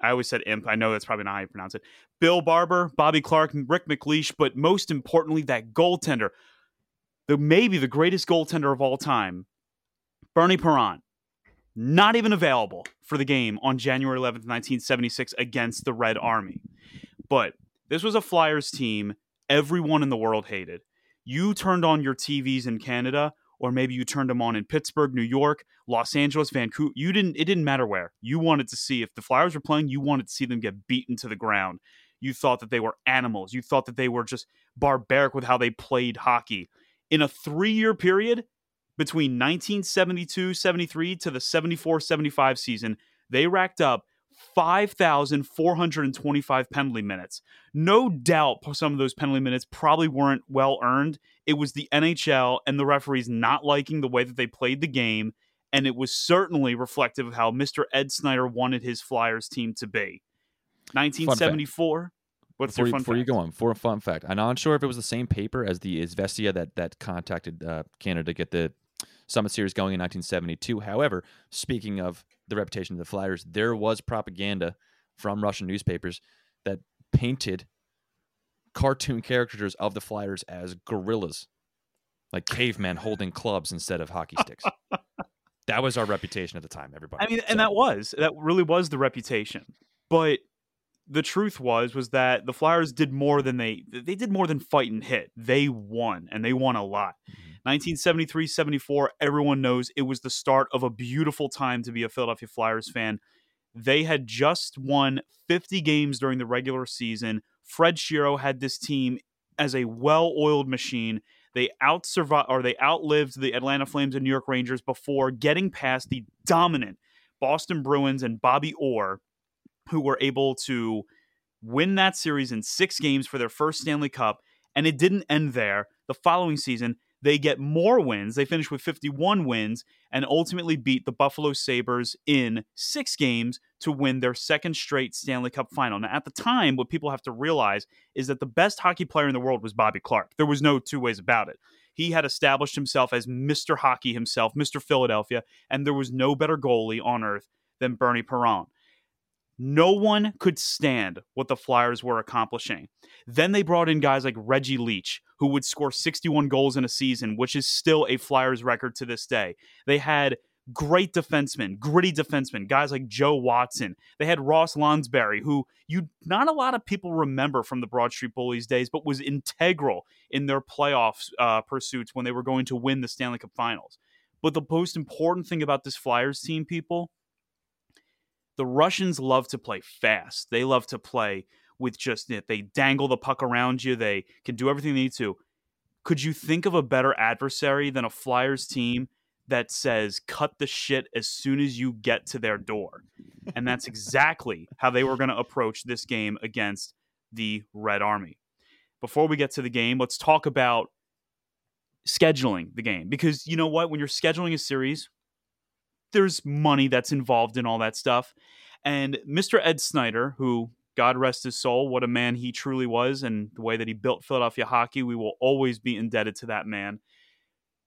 I always said Imp. I know that's probably not how you pronounce it. Bill Barber, Bobby Clarke, Rick MacLeish, but most importantly, that goaltender, the maybe the greatest goaltender of all time, Bernie Parent, not even available for the game on January 11th, 1976 against the Red Army. But this was a Flyers team everyone in the world hated. You turned on your TVs in Canada or maybe you turned them on in Pittsburgh, New York, Los Angeles, Vancouver. You didn't it didn't matter where. You wanted to see if the Flyers were playing, you wanted to see them get beaten to the ground. You thought that they were animals. You thought that they were just barbaric with how they played hockey. In a 3-year period between 1972, 73 to the 74, 75 season, they racked up 5,425 penalty minutes. No doubt some of those penalty minutes probably weren't well earned. It was the NHL and the referees not liking the way that they played the game. And it was certainly reflective of how Mr. Ed Snider wanted his Flyers team to be. 1974. What's before, your fun before fact? you go on, for a fun fact, I'm not sure if it was the same paper as the Izvestia that that contacted uh, Canada to get the Summit Series going in 1972. However, speaking of the reputation of the Flyers, there was propaganda from Russian newspapers that painted cartoon caricatures of the Flyers as gorillas, like cavemen holding clubs instead of hockey sticks. that was our reputation at the time, everybody. I mean, and that was that really was the reputation. But the truth was was that the Flyers did more than they they did more than fight and hit. They won, and they won a lot. Mm-hmm. 1973 74, everyone knows it was the start of a beautiful time to be a Philadelphia Flyers fan. They had just won 50 games during the regular season. Fred Shero had this team as a well-oiled machine. They out or they outlived the Atlanta Flames and New York Rangers before getting past the dominant Boston Bruins and Bobby Orr, who were able to win that series in six games for their first Stanley Cup. And it didn't end there. The following season, they get more wins. They finish with 51 wins and ultimately beat the Buffalo Sabres in six games to win their second straight Stanley Cup final. Now, at the time, what people have to realize is that the best hockey player in the world was Bobby Clarke. There was no two ways about it. He had established himself as Mr. Hockey himself, Mr. Philadelphia, and there was no better goalie on earth than Bernie Parent. No one could stand what the Flyers were accomplishing. Then they brought in guys like Reggie Leach, who would score 61 goals in a season, which is still a Flyers record to this day. They had great defensemen, gritty defensemen, guys like Joe Watson. They had Ross Lonsberry, who you not a lot of people remember from the Broad Street Bullies days, but was integral in their playoffs uh, pursuits when they were going to win the Stanley Cup Finals. But the most important thing about this Flyers team, people, the Russians love to play fast. They love to play with just they dangle the puck around you. They can do everything they need to. Could you think of a better adversary than a Flyers team that says cut the shit as soon as you get to their door. And that's exactly how they were going to approach this game against the Red Army. Before we get to the game, let's talk about scheduling the game because you know what when you're scheduling a series there's money that's involved in all that stuff and Mr. Ed Snider, who God rest his soul what a man he truly was and the way that he built Philadelphia hockey we will always be indebted to that man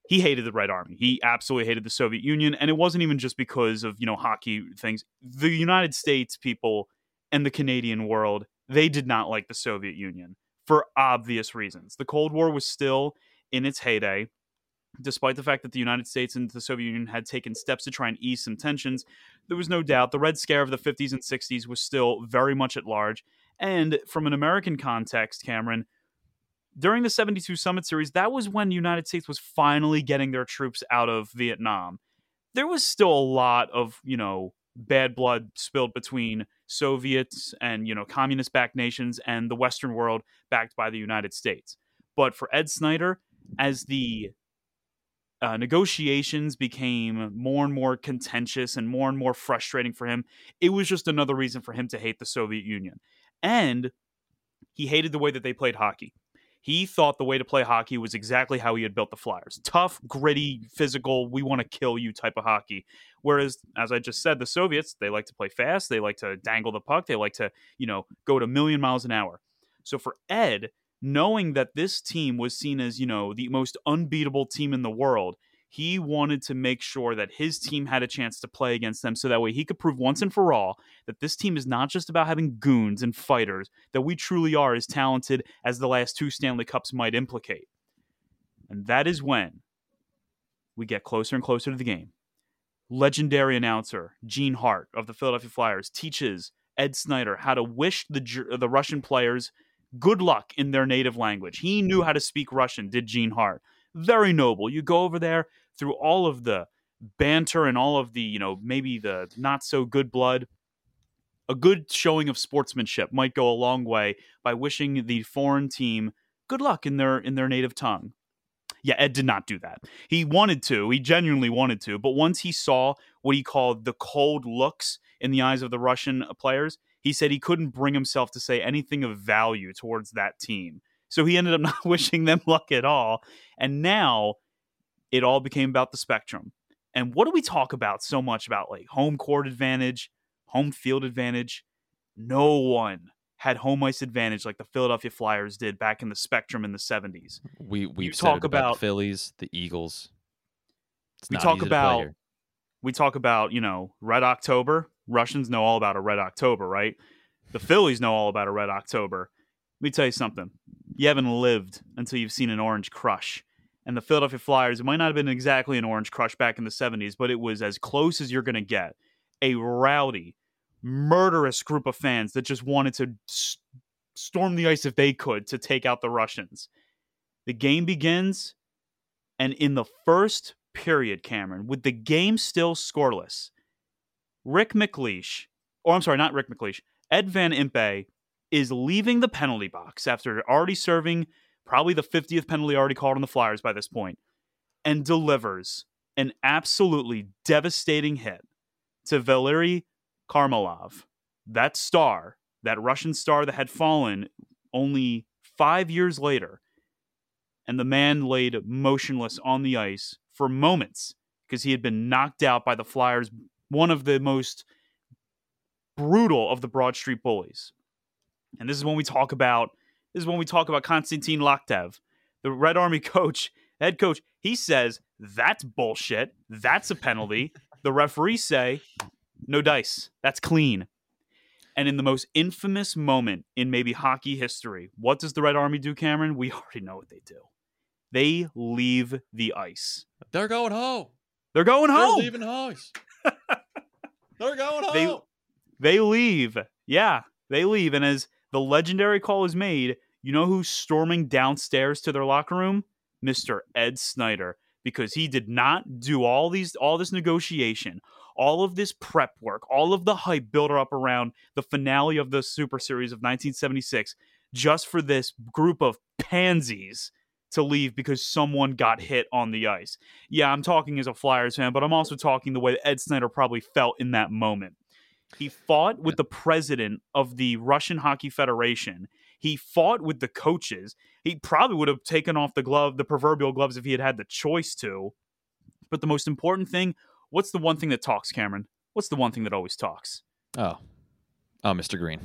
he hated the Red Army. He absolutely hated the Soviet Union, and it wasn't even just because of you know hockey things. The United States people and the Canadian world they did not like the Soviet Union for obvious reasons. The Cold War was still in its heyday. Despite the fact that the United States and the Soviet Union had taken steps to try and ease some tensions, there was no doubt the Red Scare of the 50s and 60s was still very much at large. And from an American context, Cameron, during the 72 Summit Series, that was when the United States was finally getting their troops out of Vietnam. There was still a lot of, you know, bad blood spilled between Soviets and, you know, communist backed nations and the Western world backed by the United States. But for Ed Snider, as the uh, negotiations became more and more contentious and more and more frustrating for him, it was just another reason for him to hate the Soviet Union. And he hated the way that they played hockey. He thought the way to play hockey was exactly how he had built the Flyers tough, gritty, physical, we want to kill you type of hockey. Whereas, as I just said, the Soviets, they like to play fast, they like to dangle the puck, they like to, you know, go to a million miles an hour. So for Ed, knowing that this team was seen as, you know, the most unbeatable team in the world, he wanted to make sure that his team had a chance to play against them so that way he could prove once and for all that this team is not just about having goons and fighters, that we truly are as talented as the last two Stanley Cups might implicate. And that is when we get closer and closer to the game. Legendary announcer Gene Hart of the Philadelphia Flyers teaches Ed Snider how to wish the the Russian players good luck in their native language. He knew how to speak Russian, did Gene Hart very noble. You go over there through all of the banter and all of the, you know, maybe the not so good blood. A good showing of sportsmanship might go a long way by wishing the foreign team good luck in their in their native tongue. Yeah, Ed did not do that. He wanted to, he genuinely wanted to, but once he saw what he called the cold looks in the eyes of the Russian players, he said he couldn't bring himself to say anything of value towards that team. So he ended up not wishing them luck at all. And now it all became about the spectrum. And what do we talk about so much about like home court advantage, home field advantage? No one had home ice advantage like the Philadelphia Flyers did back in the spectrum in the 70s. We we talk about, about, the Phillies, the Eagles. It's we talk about we talk about, you know, Red October. Russians know all about a Red October, right? The Phillies know all about a Red October. Let me tell you something. You haven't lived until you've seen an orange crush. And the Philadelphia Flyers, it might not have been exactly an orange crush back in the 70s, but it was as close as you're going to get. A rowdy, murderous group of fans that just wanted to st- storm the ice if they could to take out the Russians. The game begins, and in the first period, Cameron, with the game still scoreless, Rick MacLeish, or I'm sorry, not Rick MacLeish, Ed Van Impe is leaving the penalty box after already serving probably the 50th penalty already called on the Flyers by this point and delivers an absolutely devastating hit to Valery Kharlamov, that star, that Russian star that had fallen only five years later. And the man laid motionless on the ice for moments because he had been knocked out by the Flyers, one of the most brutal of the Broad Street bullies. And this is when we talk about this is when we talk about Konstantin Loktev, the Red Army coach, head coach. He says that's bullshit. That's a penalty. the referees say no dice. That's clean. And in the most infamous moment in maybe hockey history, what does the Red Army do, Cameron? We already know what they do. They leave the ice. They're going home. They're going home. They're leaving house. They're going home. They, they leave. Yeah, they leave. And as the legendary call is made, you know who's storming downstairs to their locker room? Mr. Ed Snider, because he did not do all these all this negotiation, all of this prep work, all of the hype built up around the finale of the Super Series of 1976 just for this group of pansies to leave because someone got hit on the ice. Yeah, I'm talking as a Flyers fan, but I'm also talking the way Ed Snider probably felt in that moment. He fought with the president of the Russian Hockey Federation. He fought with the coaches. He probably would have taken off the glove, the proverbial gloves, if he had had the choice to. But the most important thing what's the one thing that talks, Cameron? What's the one thing that always talks? Oh, oh, Mr. Green.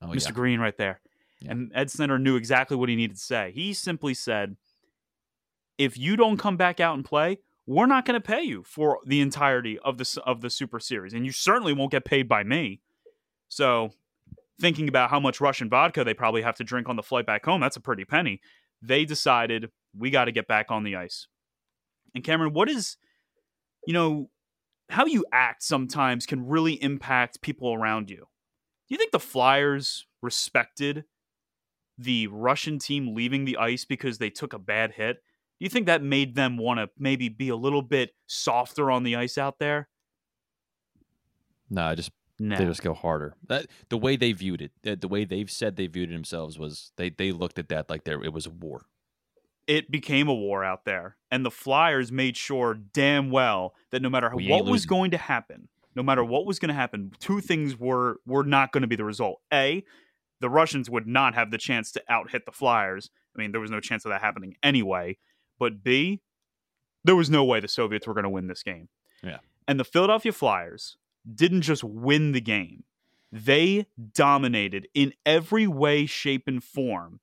Oh, Mr. Yeah. Green, right there. Yeah. And Ed Snider knew exactly what he needed to say. He simply said, "If you don't come back out and play, we're not going to pay you for the entirety of the of the Super Series, and you certainly won't get paid by me." So, thinking about how much Russian vodka they probably have to drink on the flight back home, that's a pretty penny. They decided we got to get back on the ice. And Cameron, what is, you know, how you act sometimes can really impact people around you. Do you think the Flyers respected the Russian team leaving the ice because they took a bad hit? Do you think that made them want to maybe be a little bit softer on the ice out there? No, I just no. they just go harder. That, the way they viewed it, the, the, way they've said they viewed it themselves was they they looked at that like there it was a war. It became a war out there, and the Flyers made sure damn well that no matter we what was going to happen, no matter what was going to happen, two things were were not going to be the result. A, the Russians would not have the chance to out hit the Flyers. I mean, there was no chance of that happening anyway. But B, there was no way the Soviets were going to win this game. Yeah. And the Philadelphia Flyers didn't just win the game, they dominated in every way, shape, and form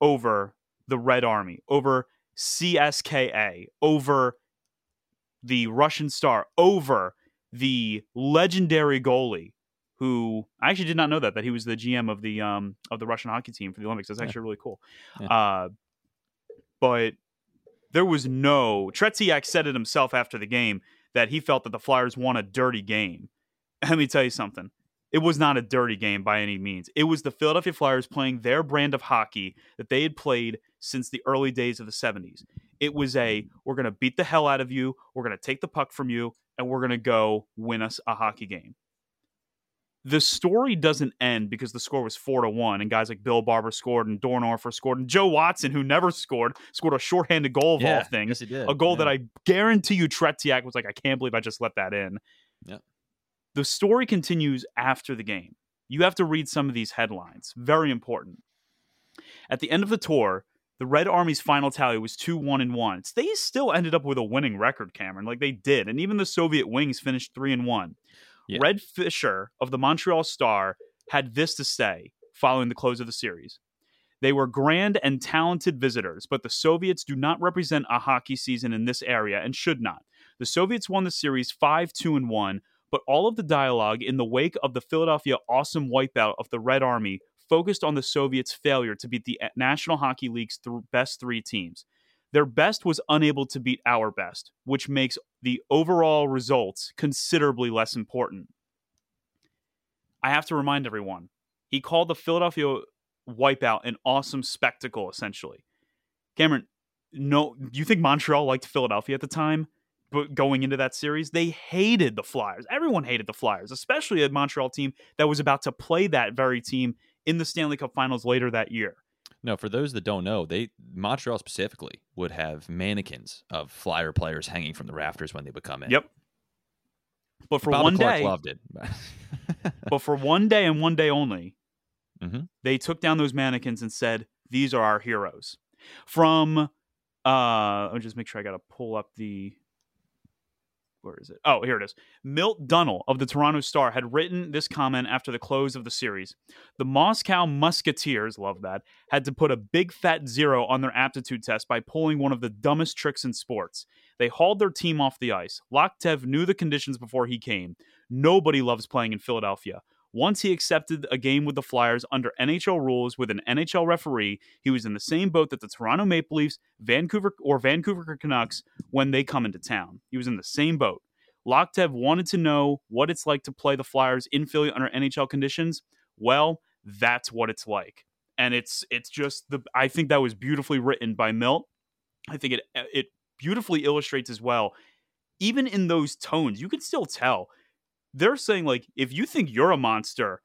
over the Red Army, over CSKA, over the Russian Star, over the legendary goalie who I actually did not know that that he was the GM of the um of the Russian hockey team for the Olympics. That's actually yeah. really cool. Yeah. Uh, but there was no Tretiak said it himself after the game that he felt that the Flyers won a dirty game. Let me tell you something. It was not a dirty game by any means. It was the Philadelphia Flyers playing their brand of hockey that they had played since the early days of the 70s. It was a we're going to beat the hell out of you, we're going to take the puck from you, and we're going to go win us a hockey game the story doesn't end because the score was four to one, and guys like Bill Barber scored, and Dornhoefer scored, and Joe Watson, who never scored, scored a shorthanded goal of yeah, all things. Yes, he did. A goal yeah. that I guarantee you Tretiak was like, I can't believe I just let that in. Yeah. The story continues after the game. You have to read some of these headlines. Very important. At the end of the tour, the Red Army's final tally was 2 1 and 1. They still ended up with a winning record, Cameron, like they did. And even the Soviet wings finished 3 and 1. Yeah. Red Fisher of the Montreal Star had this to say following the close of the series. They were grand and talented visitors, but the Soviets do not represent a hockey season in this area and should not. The Soviets won the series 5 2 and 1, but all of the dialogue in the wake of the Philadelphia awesome wipeout of the Red Army focused on the Soviets' failure to beat the National Hockey League's th- best three teams. Their best was unable to beat our best, which makes the overall results considerably less important. I have to remind everyone, he called the Philadelphia wipeout an awesome spectacle, essentially. Cameron, no, you think Montreal liked Philadelphia at the time? But going into that series, they hated the Flyers. Everyone hated the Flyers, especially a Montreal team that was about to play that very team in the Stanley Cup Finals later that year. No, for those that don't know, they Montreal specifically would have mannequins of flyer players hanging from the rafters when they would come in. Yep. But for one Clarke day, loved it. but for one day and one day only, mm-hmm. they took down those mannequins and said, "These are our heroes." From, uh, let me just make sure I got to pull up the where is it? Oh, here it is. Milt Dunnell of the Toronto Star had written this comment after the close of the series. The Moscow Musketeers, love that, had to put a big fat zero on their aptitude test by pulling one of the dumbest tricks in sports. They hauled their team off the ice. Loktev knew the conditions before he came. Nobody loves playing in Philadelphia. Once he accepted a game with the Flyers under NHL rules with an NHL referee, he was in the same boat that the Toronto Maple Leafs, Vancouver or Vancouver Canucks when they come into town. He was in the same boat. Loktev wanted to know what it's like to play the Flyers in Philly under NHL conditions. Well, that's what it's like. And it's it's just the I think that was beautifully written by Milt. I think it it beautifully illustrates as well. Even in those tones, you can still tell they're saying like if you think you're a monster,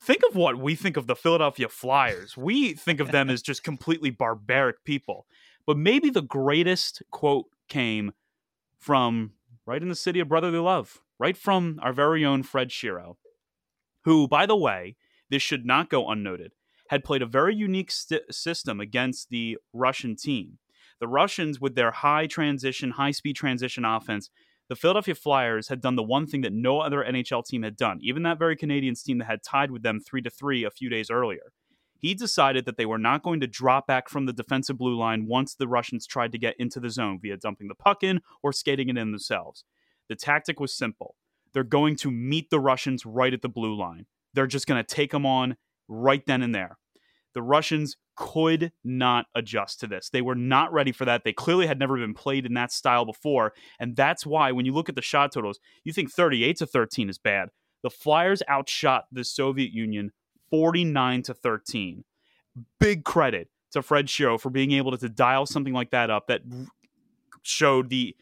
think of what we think of the Philadelphia Flyers. We think of them as just completely barbaric people. But maybe the greatest quote came from right in the city of brotherly love, right from our very own Fred Shero, who, by the way, this should not go unnoted, had played a very unique st- system against the Russian team. The Russians, with their high transition, high speed transition offense, the Philadelphia Flyers had done the one thing that no other NHL team had done, even that very Canadiens team that had tied with them 3 to 3 a few days earlier. He decided that they were not going to drop back from the defensive blue line once the Russians tried to get into the zone via dumping the puck in or skating it in themselves. The tactic was simple. They're going to meet the Russians right at the blue line. They're just going to take them on right then and there. The Russians could not adjust to this. They were not ready for that. They clearly had never been played in that style before. And that's why when you look at the shot totals, you think 38 to 13 is bad. The Flyers outshot the Soviet Union 49 to 13. Big credit to Fred Shero for being able to, to dial something like that up that showed the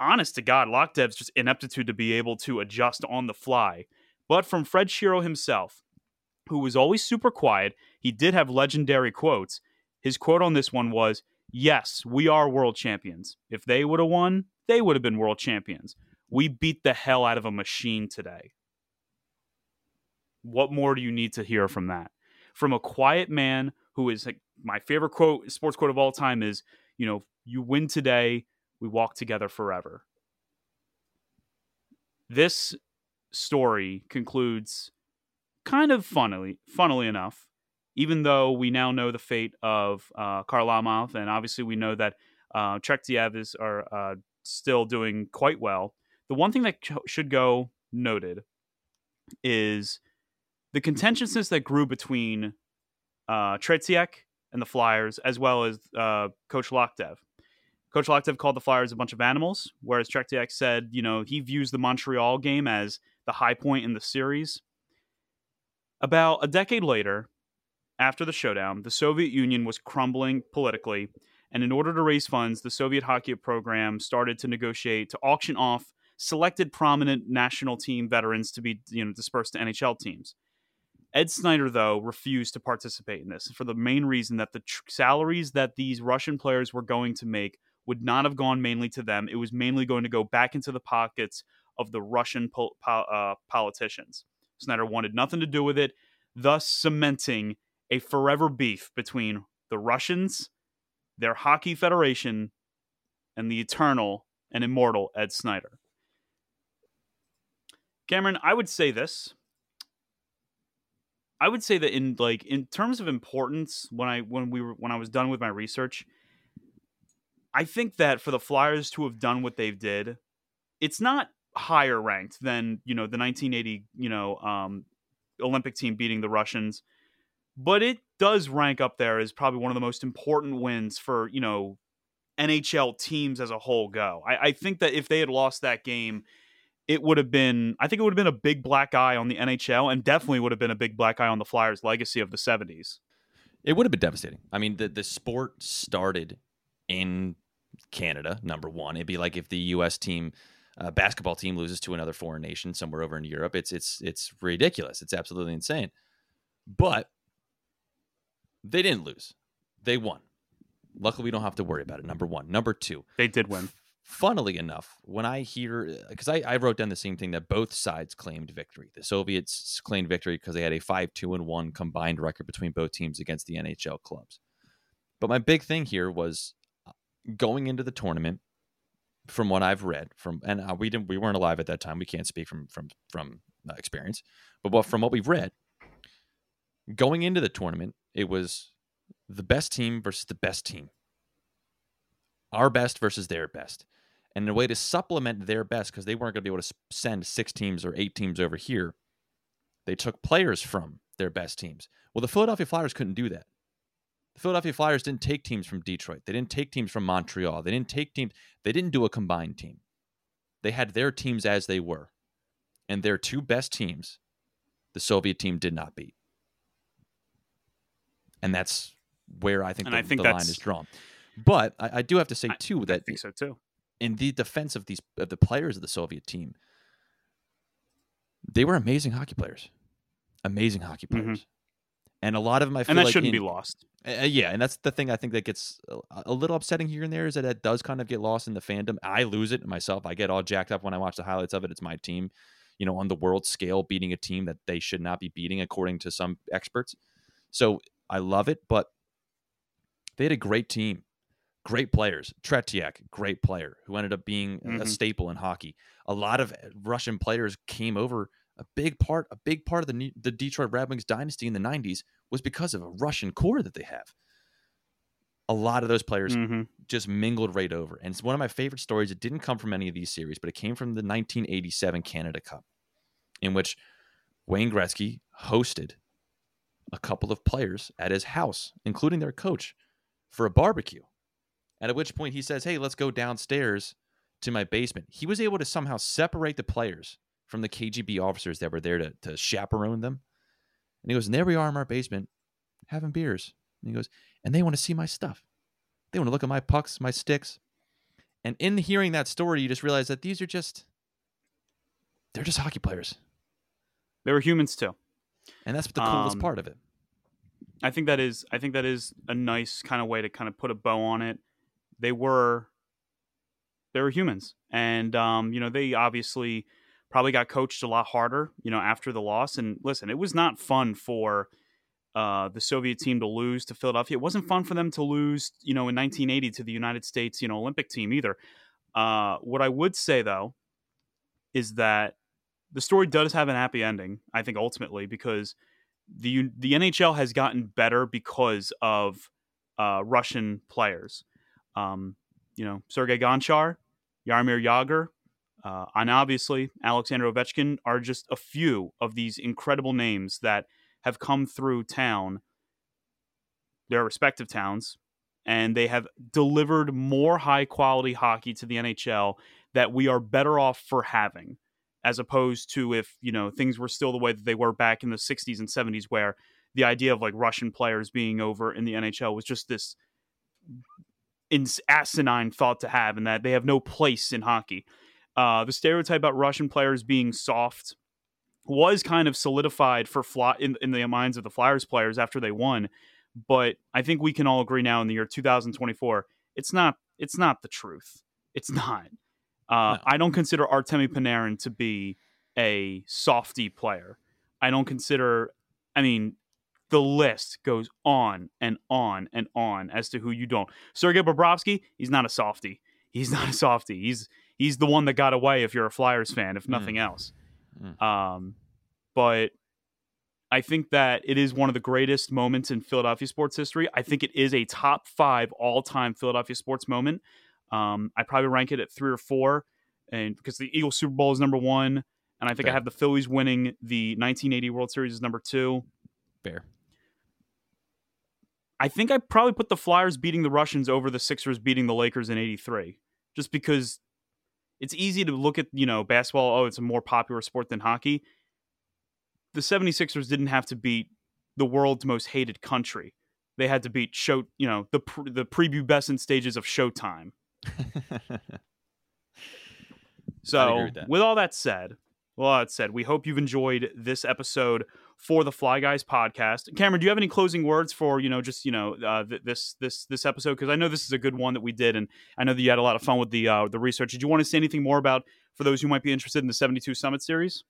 honest to God, Loktev's just ineptitude to be able to adjust on the fly. But from Fred Shero himself, who was always super quiet. He did have legendary quotes. His quote on this one was, Yes, we are world champions. If they would have won, they would have been world champions. We beat the hell out of a machine today. What more do you need to hear from that? From a quiet man who is like my favorite quote, sports quote of all time is, you know, you win today, we walk together forever. This story concludes kind of funnily, funnily enough, even though we now know the fate of uh, Kharlamov, and obviously we know that uh, Tretiak is are uh, still doing quite well. The one thing that ch- should go noted is the contentiousness that grew between uh, Tretiak and the Flyers, as well as uh, Coach Loktev. Coach Loktev called the Flyers a bunch of animals, whereas Tretiak said, you know, he views the Montreal game as the high point in the series. About a decade later, after the showdown, the Soviet Union was crumbling politically, and in order to raise funds, the Soviet hockey program started to negotiate to auction off selected prominent national team veterans to be you know dispersed to NHL teams. Ed Snider, though, refused to participate in this for the main reason that the tr- salaries that these Russian players were going to make would not have gone mainly to them. It was mainly going to go back into the pockets of the Russian po- po- uh, politicians. Snider wanted nothing to do with it, thus cementing a forever beef between the Russians, their hockey federation, and the eternal and immortal Ed Snider. Cameron, I would say this. I would say that in like in terms of importance, when I when we were when I was done with my research, I think that for the Flyers to have done what they've did, it's not higher ranked than you know the 1980 you know um, Olympic team beating the Russians, but it does rank up there as probably one of the most important wins for you know NHL teams as a whole go. I, I think that if they had lost that game, it would have been I think it would have been a big black eye on the NHL and definitely would have been a big black eye on the Flyers legacy of the 70s. It would have been devastating. I mean, the the sport started in Canada, number one. It'd be like if the US team uh, basketball team loses to another foreign nation somewhere over in Europe. It's it's it's ridiculous. It's absolutely insane. But they didn't lose. They won. Luckily, we don't have to worry about it. Number one. Number two. They did win. Funnily enough, when I hear, because I, I wrote down the same thing that both sides claimed victory. The Soviets claimed victory because they had a 5 2 and 1 combined record between both teams against the NHL clubs. But my big thing here was uh, going into the tournament, from what I've read from, and uh, we didn't, we weren't alive at that time. We can't speak from from from uh, experience, but what, from what we've read, going into the tournament, it was the best team versus the best team, our best versus their best, and a way to supplement their best because they weren't going to be able to send six teams or eight teams over here. They took players from their best teams. Well, the Philadelphia Flyers couldn't do that. The Philadelphia Flyers didn't take teams from Detroit. They didn't take teams from Montreal. They didn't take teams. They didn't do a combined team. They had their teams as they were. And their two best teams, the Soviet team did not beat. And that's where I think, the, I think the line is drawn. But I, I, do have to say too I, that I think so too. In the defense of these of the players of the Soviet team, they were amazing hockey players, amazing hockey mm-hmm. players, mm-hmm. and a lot of them I feel and that like shouldn't in, be lost. Uh, yeah, and that's the thing I think that gets a, a, little upsetting here and there is that it does kind of get lost in the fandom. I lose it myself. I get all jacked up when I watch the highlights of it. It's my team, you know, on the world scale, beating a team that they should not be beating according to some experts. So I love it, but they had a great team, great players. Tretiak, great player who ended up being mm-hmm. a staple in hockey. A lot of Russian players came over a big part, a big part of the the Detroit Red Wings dynasty in the '90s was because of a Russian core that they have. A lot of those players mm-hmm. just mingled right over, and it's one of my favorite stories. It didn't come from any of these series, but it came from the 1987 Canada Cup, in which Wayne Gretzky hosted a couple of players at his house, including their coach, for a barbecue. And at which point he says, "Hey, let's go downstairs to my basement." He was able to somehow separate the players from the KGB officers that were there to, to chaperone them. And he goes, and there we are in our basement having beers. And he goes, and they want to see my stuff. They want to look at my pucks, my sticks. And in hearing that story, you just realize that these are just, they're just hockey players. They were humans too. And that's the coolest um, part of it. I think that is, I think that is a nice kind of way to kind of put a bow on it. They were, they were humans. And, um, you know, they obviously, probably got coached a lot harder, you know, after the loss. And listen, it was not fun for uh, the Soviet team to lose to Philadelphia. It wasn't fun for them to lose, you know, in 1980 to the United States, you know, Olympic team either. Uh, what I would say though is that the story does have an happy ending. I think ultimately because the the NHL has gotten better because of uh, Russian players. Um, you know, Sergei Gonchar, Jaromir Jagr, uh, and obviously, Alexander Ovechkin are just a few of these incredible names that have come through town, their respective towns, and they have delivered more high quality hockey to the NHL that we are better off for having, as opposed to if you know things were still the way that they were back in the 60s and 70s, where the idea of like Russian players being over in the NHL was just this asinine thought to have, and that they have no place in hockey. Uh, the stereotype about Russian players being soft was kind of solidified for fly in, in the minds of the Flyers players after they won. But I think we can all agree now in the year 2024, it's not it's not the truth. It's not. Uh, no. I don't consider Artemi Panarin to be a softy player. I don't consider. I mean, the list goes on and on and on as to who you don't. Sergei Bobrovsky, he's not a softy. He's not a softy. He's he's the one that got away if you're a Flyers fan, if nothing mm. else. Mm. Um, but I think that it is one of the greatest moments in Philadelphia sports history. I think it is a top five all time Philadelphia sports moment. Um, I probably rank it at three or four, and because the Eagles Super Bowl is number one, and I think Fair. I have the Phillies winning the 1980 World Series as number two. Fair. I think I probably put the Flyers beating the Russians over the Sixers beating the Lakers in '83, just because it's easy to look at, you know, basketball, oh, it's a more popular sport than hockey. The 76ers didn't have to beat the world's most hated country. They had to beat show, you know, the pre- the prepubescent stages of Showtime. so, with, with all that said, well, that said, we hope you've enjoyed this episode for the Fly Guys podcast. Cameron, do you have any closing words for you know just you know uh, this this this episode? Because I know this is a good one that we did, and I know that you had a lot of fun with the uh, the research. Did you want to say anything more about for those who might be interested in the seventy two Summit series?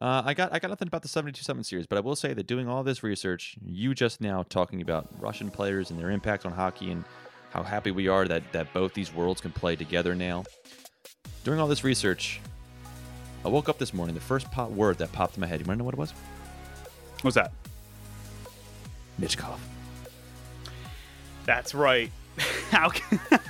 Uh, I got I got nothing about the 72 Summit series, but I will say that doing all this research, you just now talking about Russian players and their impact on hockey and how happy we are that that both these worlds can play together now. During all this research, I woke up this morning. The first pop word that popped in my head. You want to know what it was? What's that? Michkov. That's right. How can I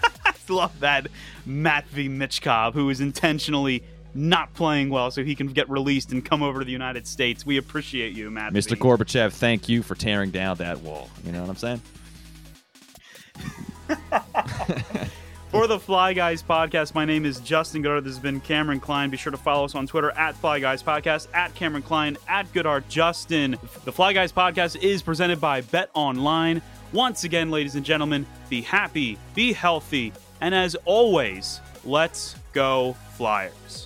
love that Matvey Michkov, who is intentionally not playing well so he can get released and come over to the United States. We appreciate you, Matt. Mr. Gorbachev, thank you for tearing down that wall. You know what I'm saying? For the Fly Guys podcast, my name is Justin Goodart. This has been Cameron Klein. Be sure to follow us on Twitter at Fly Guys Podcast, at Cameron Klein, at Goodart Justin. The Fly Guys podcast is presented by Bet Online. Once again, ladies and gentlemen, be happy, be healthy, and as always, let's go Flyers.